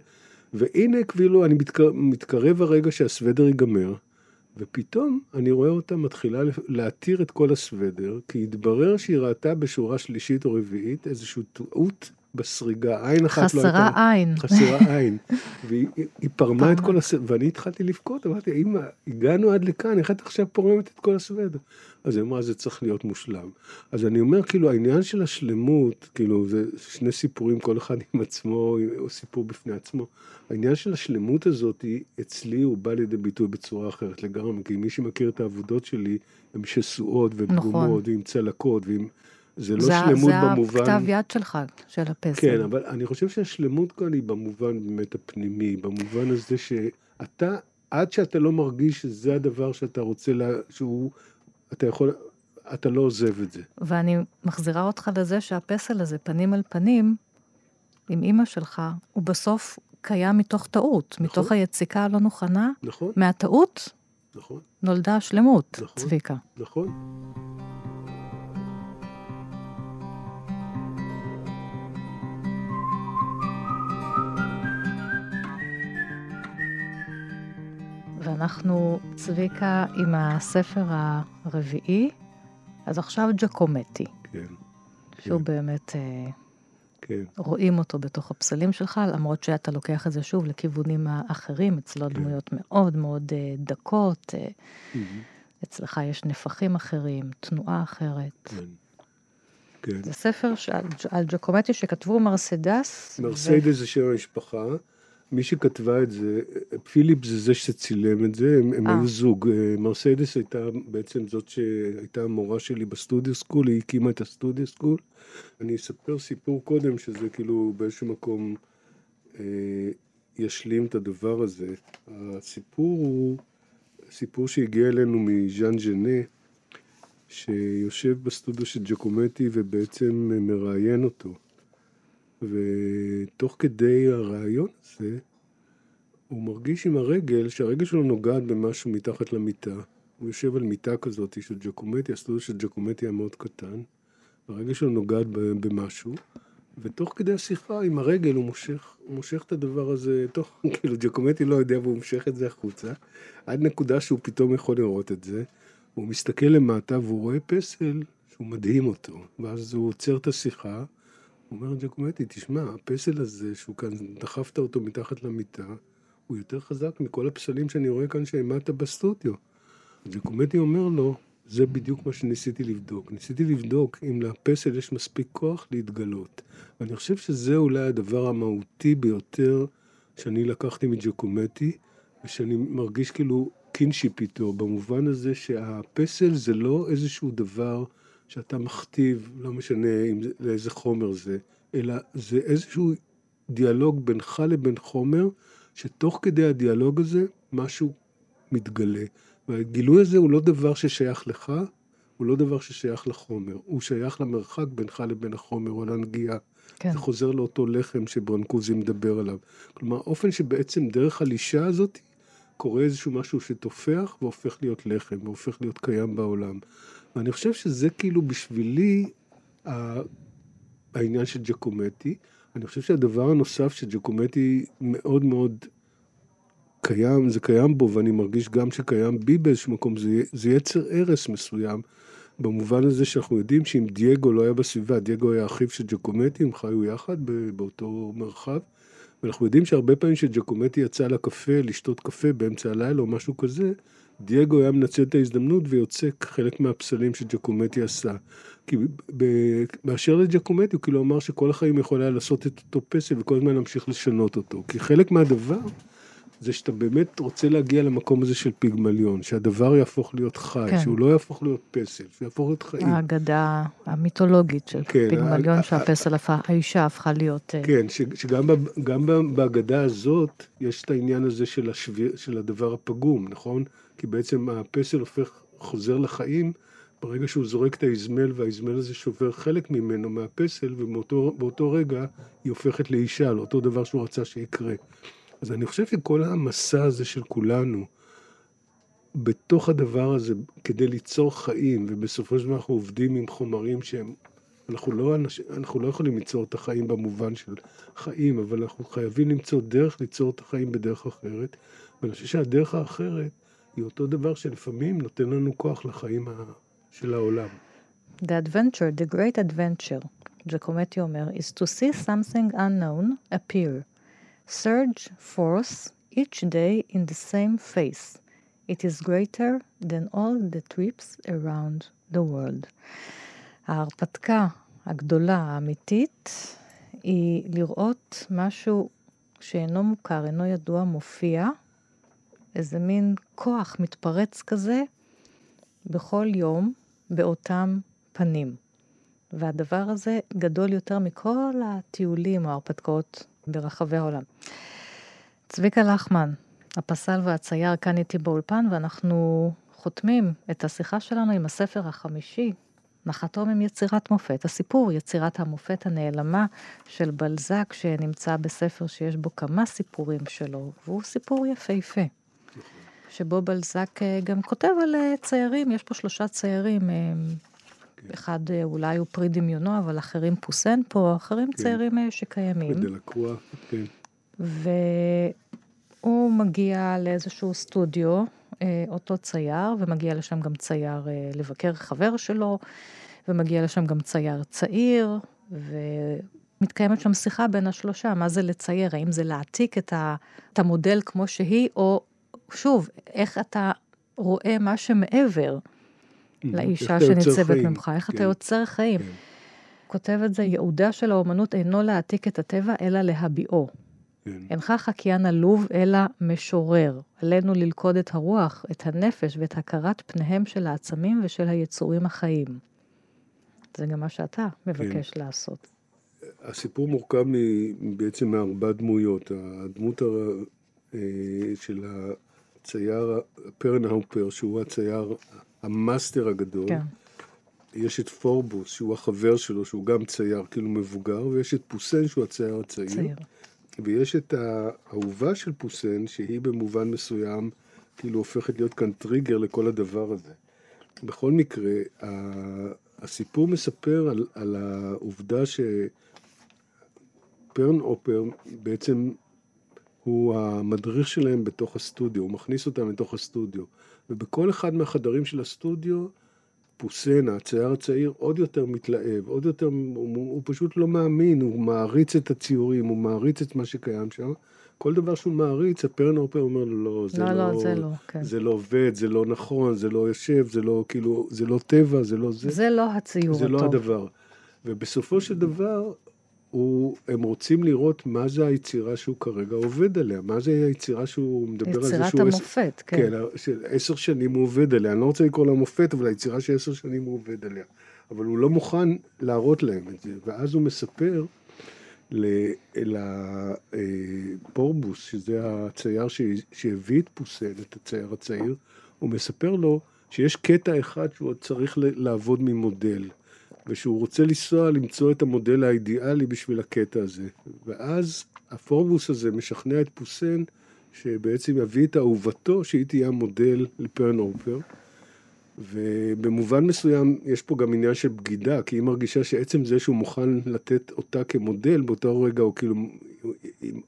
והנה, כאילו, אני מתקרב, מתקרב הרגע שהסוודר ייגמר, ופתאום אני רואה אותה מתחילה להתיר את כל הסוודר, כי התברר שהיא ראתה בשורה שלישית או רביעית איזושהי טעות בסריגה, עין אחת לא הייתה... חסרה עין. חסרה עין. [laughs] והיא פרמה את כל הסוודר, ואני התחלתי לבכות, אמרתי, אמא, הגענו עד לכאן, איך את עכשיו פורמת את כל הסוודר? אז היא אמרה, זה צריך להיות מושלם. אז אני אומר, כאילו, העניין של השלמות, כאילו, זה שני סיפורים, כל אחד עם עצמו, או סיפור בפני עצמו. העניין של השלמות הזאת, אצלי הוא בא לידי ביטוי בצורה אחרת לגמרי, כי מי שמכיר את העבודות שלי, הן שסועות ופגומות, נכון. ועם צלקות, ועם... זה לא זה, שלמות זה במובן... זה הכתב יד שלך, של הפסל. כן, אבל אני חושב שהשלמות כאן היא במובן באמת הפנימי, במובן הזה שאתה, עד שאתה לא מרגיש שזה הדבר שאתה רוצה, לה, שהוא אתה יכול, אתה לא עוזב את זה. ואני מחזירה אותך לזה שהפסל הזה, פנים אל פנים, עם אימא שלך, הוא בסוף קיים מתוך טעות, נכון. מתוך היציקה הלא מוכנה. נכון. מהטעות נכון. נולדה השלמות, נכון. צביקה. נכון. ואנחנו, צביקה, עם הספר הרביעי, אז עכשיו ג'קומטי. כן. שהוא כן. באמת, אה, כן. רואים אותו בתוך הפסלים שלך, למרות שאתה לוקח את זה שוב לכיוונים האחרים, אצלו כן. דמויות מאוד מאוד אה, דקות, mm-hmm. אצלך יש נפחים אחרים, תנועה אחרת. כן. כן. זה ספר על ג'קומטי שכתבו מרסדס. מרסדס ו... זה שם המשפחה. מי שכתבה את זה, פיליפ זה זה שצילם את זה, הם, הם היו זוג. אה, מרסדס הייתה בעצם זאת שהייתה המורה שלי בסטודיו סקול, היא הקימה את הסטודיו סקול. אני אספר סיפור קודם, שזה כאילו באיזשהו מקום, אה, ישלים את הדבר הזה. הסיפור הוא סיפור שהגיע אלינו מז'אן ז'נה, שיושב בסטודיו של ג'קומטי ובעצם מראיין אותו. ותוך כדי הרעיון הזה, הוא מרגיש עם הרגל, שהרגל שלו נוגעת במשהו מתחת למיטה. הוא יושב על מיטה כזאת של ג'קומטי, הסטודיו של ג'קומטי היה מאוד קטן. הרגל שלו נוגעת במשהו, ותוך כדי השיחה עם הרגל הוא מושך, הוא מושך את הדבר הזה, תוך, [laughs] כאילו ג'קומטי לא יודע והוא מושך את זה החוצה, עד נקודה שהוא פתאום יכול לראות את זה. הוא מסתכל למטה והוא רואה פסל שהוא מדהים אותו, ואז הוא עוצר את השיחה, אומר ג'קומטי, תשמע, הפסל הזה שהוא כאן, דחפת אותו מתחת למיטה, הוא יותר חזק מכל הפסלים שאני רואה כאן שהעמדת בסטודיו. ג'קומטי אומר לו, זה בדיוק מה שניסיתי לבדוק. ניסיתי לבדוק אם לפסל יש מספיק כוח להתגלות. ואני חושב שזה אולי הדבר המהותי ביותר שאני לקחתי מג'קומטי, ושאני מרגיש כאילו קינשיפ איתו, במובן הזה שהפסל זה לא איזשהו דבר שאתה מכתיב, לא משנה אם זה, לאיזה חומר זה, אלא זה איזשהו דיאלוג בינך לבין חומר, שתוך כדי הדיאלוג הזה משהו מתגלה. והגילוי הזה הוא לא דבר ששייך לך, הוא לא דבר ששייך לחומר, הוא שייך למרחק בינך לבין החומר או לנגיעה. כן. זה חוזר לאותו לחם שברנקוזי מדבר עליו. כלומר, האופן שבעצם דרך הלישה הזאת קורה איזשהו משהו שתופח והופך להיות לחם, והופך להיות קיים בעולם. ואני חושב שזה כאילו בשבילי העניין של ג'קומטי. אני חושב שהדבר הנוסף שג'קומטי מאוד מאוד קיים, זה קיים בו, ואני מרגיש גם שקיים בי באיזשהו מקום, זה, זה יצר הרס מסוים, במובן הזה שאנחנו יודעים שאם דייגו לא היה בסביבה, דייגו היה אחיו של ג'קומטי, הם חיו יחד באותו מרחב, ואנחנו יודעים שהרבה פעמים כשג'קומטי יצא לקפה, לשתות קפה באמצע הלילה או משהו כזה, דייגו היה מנצל את ההזדמנות ויוצק חלק מהפסלים שג'קומטי עשה. כי באשר לג'קומטי, הוא כאילו אמר שכל החיים יכול היה לעשות את אותו פסל וכל הזמן להמשיך לשנות אותו. כי חלק מהדבר זה שאתה באמת רוצה להגיע למקום הזה של פיגמליון, שהדבר יהפוך להיות חי, כן. שהוא לא יהפוך להיות פסל, שהוא יהפוך להיות חיים. האגדה המיתולוגית של כן, פיגמליון, ה- שהפסל, ה- האישה הפכה להיות... אה, כן, ש- שגם גם בהגדה הזאת יש את העניין הזה של, השביר, של הדבר הפגום, נכון? כי בעצם הפסל הופך, חוזר לחיים ברגע שהוא זורק את האזמל, והאזמל הזה שובר חלק ממנו, מהפסל, ובאותו רגע היא הופכת לאישה, לאותו דבר שהוא רצה שיקרה. אז אני חושב שכל המסע הזה של כולנו, בתוך הדבר הזה, כדי ליצור חיים, ובסופו של דבר אנחנו עובדים עם חומרים שהם... אנחנו לא, אנחנו לא יכולים ליצור את החיים במובן של חיים, אבל אנחנו חייבים למצוא דרך ליצור את החיים בדרך אחרת. ואני חושב שהדרך האחרת היא אותו דבר שלפעמים נותן לנו כוח לחיים של העולם. The adventure, the great adventure, ג'קומטי אומר, is to see something unknown appear. surge force each day in the same face. It is greater than all the trips around the world. ההרפתקה הגדולה, האמיתית, היא לראות משהו שאינו מוכר, אינו ידוע, מופיע, איזה מין כוח מתפרץ כזה, בכל יום, באותם פנים. והדבר הזה גדול יותר מכל הטיולים או ההרפתקאות ברחבי העולם. צביקה לחמן, הפסל והצייר כאן איתי באולפן, ואנחנו חותמים את השיחה שלנו עם הספר החמישי, נחתום עם יצירת מופת. הסיפור, יצירת המופת הנעלמה של בלזק, שנמצא בספר שיש בו כמה סיפורים שלו, והוא סיפור יפהפה. שבו בלזק אה, גם כותב על אה, ציירים, יש פה שלושה ציירים, אה, כן. אחד אולי הוא פרי דמיונו, אבל אחרים פוסן פה, אחרים כן. צעירים שקיימים. כן. והוא מגיע לאיזשהו סטודיו, אותו צייר, ומגיע לשם גם צייר לבקר חבר שלו, ומגיע לשם גם צייר צעיר, ומתקיימת שם שיחה בין השלושה, מה זה לצייר, האם זה להעתיק את, ה, את המודל כמו שהיא, או שוב, איך אתה רואה מה שמעבר לאישה שניצבת ממך, איך אתה כן. יוצר חיים. כן. כותב את זה, ייעודה של האומנות אינו להעתיק את הטבע, אלא להביעו. כן. אינך חקיין עלוב, אלא משורר. עלינו ללכוד את הרוח, את הנפש ואת הכרת פניהם של העצמים ושל היצורים החיים. זה גם מה שאתה מבקש כן. לעשות. הסיפור מורכב בעצם מארבע דמויות. הדמות אה, של הצייר פרנהאופר, שהוא הצייר ה master הגדול. כן. יש את פורבוס, שהוא החבר שלו, שהוא גם צייר, כאילו מבוגר, ויש את פוסן, שהוא הצייר הצעיר. צעיר. ויש את האהובה של פוסן, שהיא במובן מסוים, כאילו הופכת להיות כאן טריגר לכל הדבר הזה. בכל מקרה, הסיפור מספר על, על העובדה שפרן אופר בעצם הוא המדריך שלהם בתוך הסטודיו, הוא מכניס אותם לתוך הסטודיו. ובכל אחד מהחדרים של הסטודיו, פוסנה, הצייר הצעיר, עוד יותר מתלהב, עוד יותר, הוא, הוא פשוט לא מאמין, הוא מעריץ את הציורים, הוא מעריץ את מה שקיים שם. כל דבר שהוא מעריץ, הפרנאופר אומר לו, לא, זה לא, לא, לא, זה לא, כן. זה לא עובד, זה לא נכון, זה לא יושב, זה לא, כאילו, זה לא טבע, זה לא זה. זה לא הציור זה לא הטוב. זה לא הדבר. ובסופו של דבר, הוא, הם רוצים לראות מה זה היצירה שהוא כרגע עובד עליה, מה זה היצירה שהוא מדבר על זה שהוא... יצירת המופת, כן. כן, של עשר שנים הוא עובד עליה. אני לא רוצה לקרוא לה מופת, אבל היצירה של עשר שנים הוא עובד עליה. אבל הוא לא מוכן להראות להם את זה. ואז הוא מספר לפורבוס, שזה הצייר שהביא את פוסל, את הצייר הצעיר, הוא מספר לו שיש קטע אחד שהוא עוד צריך לעבוד ממודל. ושהוא רוצה לנסוע למצוא את המודל האידיאלי בשביל הקטע הזה. ואז הפורבוס הזה משכנע את פוסן שבעצם יביא את אהובתו שהיא תהיה המודל לפרן אופר. ובמובן מסוים יש פה גם עניין של בגידה, כי היא מרגישה שעצם זה שהוא מוכן לתת אותה כמודל, באותו רגע הוא כאילו,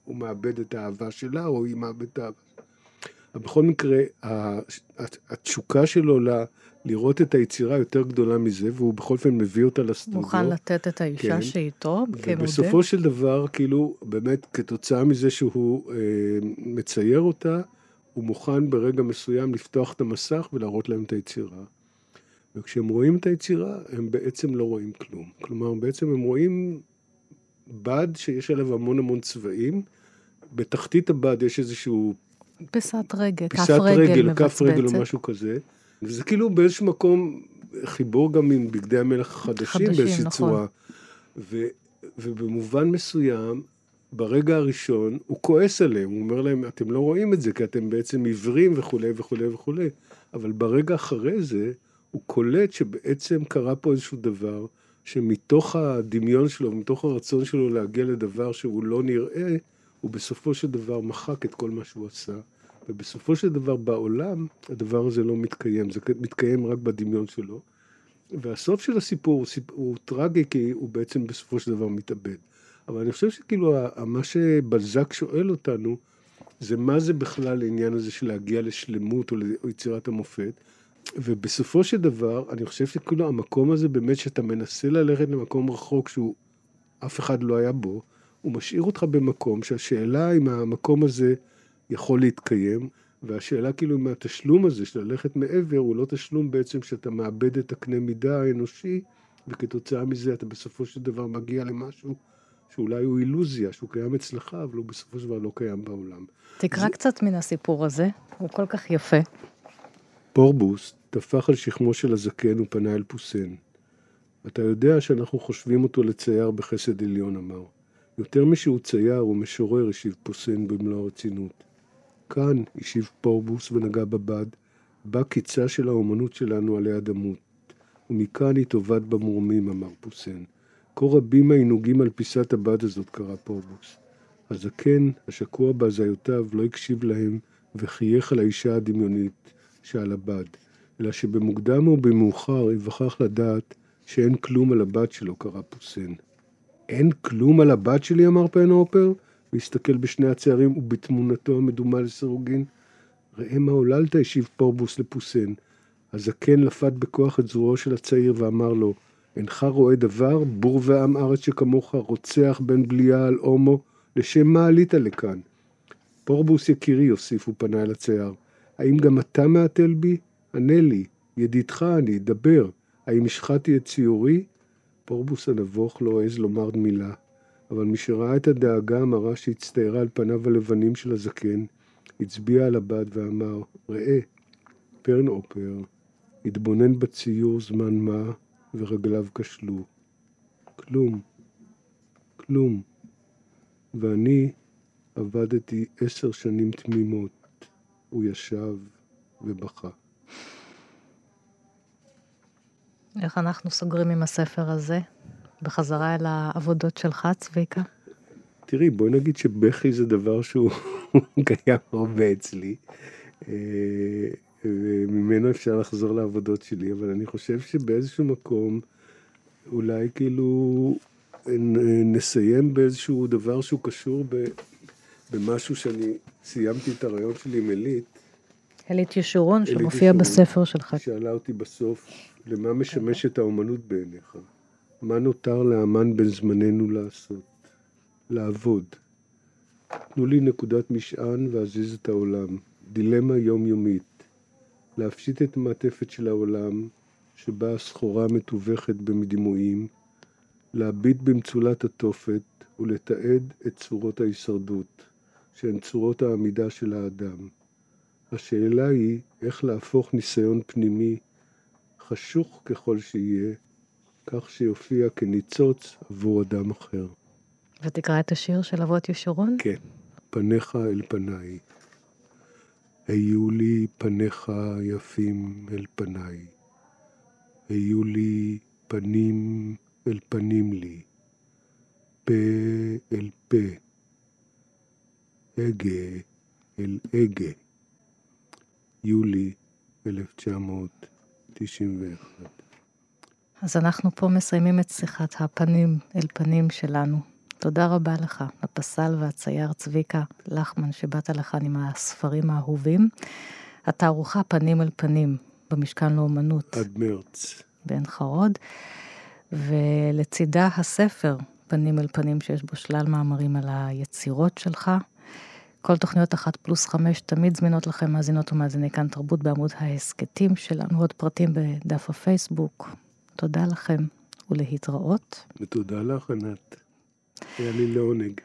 הוא מאבד את האהבה שלה, או היא מאבדת את האהבה בכל מקרה, התשוקה שלו ל... לראות את היצירה יותר גדולה מזה, והוא בכל אופן מביא אותה לסטודיו. מוכן לתת את האישה כן. שאיתו כמודל. ובסופו של דבר, כאילו, באמת, כתוצאה מזה שהוא אה, מצייר אותה, הוא מוכן ברגע מסוים לפתוח את המסך ולהראות להם את היצירה. וכשהם רואים את היצירה, הם בעצם לא רואים כלום. כלומר, בעצם הם רואים בד שיש עליו המון המון צבעים. בתחתית הבד יש איזשהו... פיסת רגל, כף רגל מבצבצת. כף רגל או משהו כזה. וזה כאילו באיזשהו מקום חיבור גם עם בגדי המלך החדשים באיזושהי נכון. צורה. ו, ובמובן מסוים, ברגע הראשון, הוא כועס עליהם, הוא אומר להם, אתם לא רואים את זה, כי אתם בעצם עיוורים וכולי וכולי וכולי. אבל ברגע אחרי זה, הוא קולט שבעצם קרה פה איזשהו דבר, שמתוך הדמיון שלו, מתוך הרצון שלו להגיע לדבר שהוא לא נראה, הוא בסופו של דבר מחק את כל מה שהוא עשה. ובסופו של דבר בעולם הדבר הזה לא מתקיים, זה מתקיים רק בדמיון שלו. והסוף של הסיפור הוא, טרגי כי הוא בעצם בסופו של דבר מתאבד. אבל אני חושב שכאילו מה שבלזק שואל אותנו זה מה זה בכלל העניין הזה של להגיע לשלמות או ליצירת המופת. ובסופו של דבר אני חושב שכאילו המקום הזה באמת שאתה מנסה ללכת למקום רחוק שהוא אף אחד לא היה בו, הוא משאיר אותך במקום שהשאלה אם המקום הזה יכול להתקיים, והשאלה כאילו אם התשלום הזה של ללכת מעבר הוא לא תשלום בעצם שאתה מאבד את הקנה מידה האנושי, וכתוצאה מזה אתה בסופו של דבר מגיע למשהו שאולי הוא אילוזיה, שהוא קיים אצלך, אבל הוא בסופו של דבר לא קיים בעולם. תקרא זה... קצת מן הסיפור הזה, הוא כל כך יפה. פורבוס טפח על שכמו של הזקן ופנה אל פוסן. אתה יודע שאנחנו חושבים אותו לצייר בחסד עליון, אמר. יותר משהוא צייר ומשורר, השיב פוסן במלוא הרצינות. כאן, השיב פורבוס ונגע בבד, בא קיצה של האומנות שלנו עלי אדמות. ומכאן היא טובת במורמים, אמר פוסן. כה רבים העינוגים על פיסת הבד הזאת, קרא פורבוס. הזקן, השקוע בהזיותיו, לא הקשיב להם, וחייך על האישה הדמיונית שעל הבד, אלא שבמוקדם או במאוחר יווכח לדעת שאין כלום על הבת שלו, קרא פוסן. אין כלום על הבת שלי, אמר פנאופר, והסתכל בשני הצערים ובתמונתו המדומה לסירוגין. ראה מה עוללת, השיב פורבוס לפוסן. הזקן לפת בכוח את זרועו של הצעיר ואמר לו, אינך רואה דבר, בור ועם ארץ שכמוך, רוצח בן בליה על הומו, לשם מה עלית לכאן? פורבוס יקירי, הוסיף ופנה אל הצייר, האם גם אתה מהתל בי? ענה לי, ידידך אני, דבר, האם השחטתי את ציורי? פורבוס הנבוך לא העז לומר מילה, אבל משראה את הדאגה המרה שהצטיירה על פניו הלבנים של הזקן, הצביע על הבד ואמר, ראה, פרן אופר, התבונן בציור זמן מה, ורגליו כשלו. כלום, כלום. ואני עבדתי עשר שנים תמימות. הוא ישב ובכה. איך אנחנו סוגרים עם הספר הזה? בחזרה אל העבודות שלך, צביקה? תראי, בואי נגיד שבכי זה דבר שהוא [laughs] קיים הרבה אצלי. אה, וממנו אפשר לחזור לעבודות שלי, אבל אני חושב שבאיזשהו מקום, אולי כאילו נסיים באיזשהו דבר שהוא קשור ב, במשהו שאני סיימתי את הרעיון שלי עם אלית. אלית ישורון, שמופיע בספר שלך. שאלה אותי בסוף, למה משמשת האומנות בעיניך? מה נותר לאמן בן זמננו לעשות? לעבוד. תנו לי נקודת משען ואזיז את העולם. דילמה יומיומית. להפשיט את המעטפת של העולם, שבה הסחורה מתווכת במדימויים, להביט במצולת התופת ולתעד את צורות ההישרדות, שהן צורות העמידה של האדם. השאלה היא איך להפוך ניסיון פנימי, חשוך ככל שיהיה, כך שיופיע כניצוץ עבור אדם אחר. ותקרא את השיר של אבות ישורון? כן, פניך אל פניי. היו לי פניך יפים אל פניי. היו לי פנים אל פנים לי. פה אל פה. הגה אל הגה. יולי 1991. אז אנחנו פה מסיימים את שיחת הפנים אל פנים שלנו. תודה רבה לך, הפסל והצייר צביקה לחמן, שבאת לכאן עם הספרים האהובים. התערוכה פנים אל פנים במשכן לאומנות. עד מרץ. בעין חרוד, ולצידה הספר פנים אל פנים, שיש בו שלל מאמרים על היצירות שלך. כל תוכניות אחת פלוס חמש תמיד זמינות לכם, מאזינות ומאזיני כאן תרבות בעמוד ההסכתים שלנו, עוד פרטים בדף הפייסבוק. תודה לכם ולהתראות. ותודה לך, ענת. היה לי לעונג.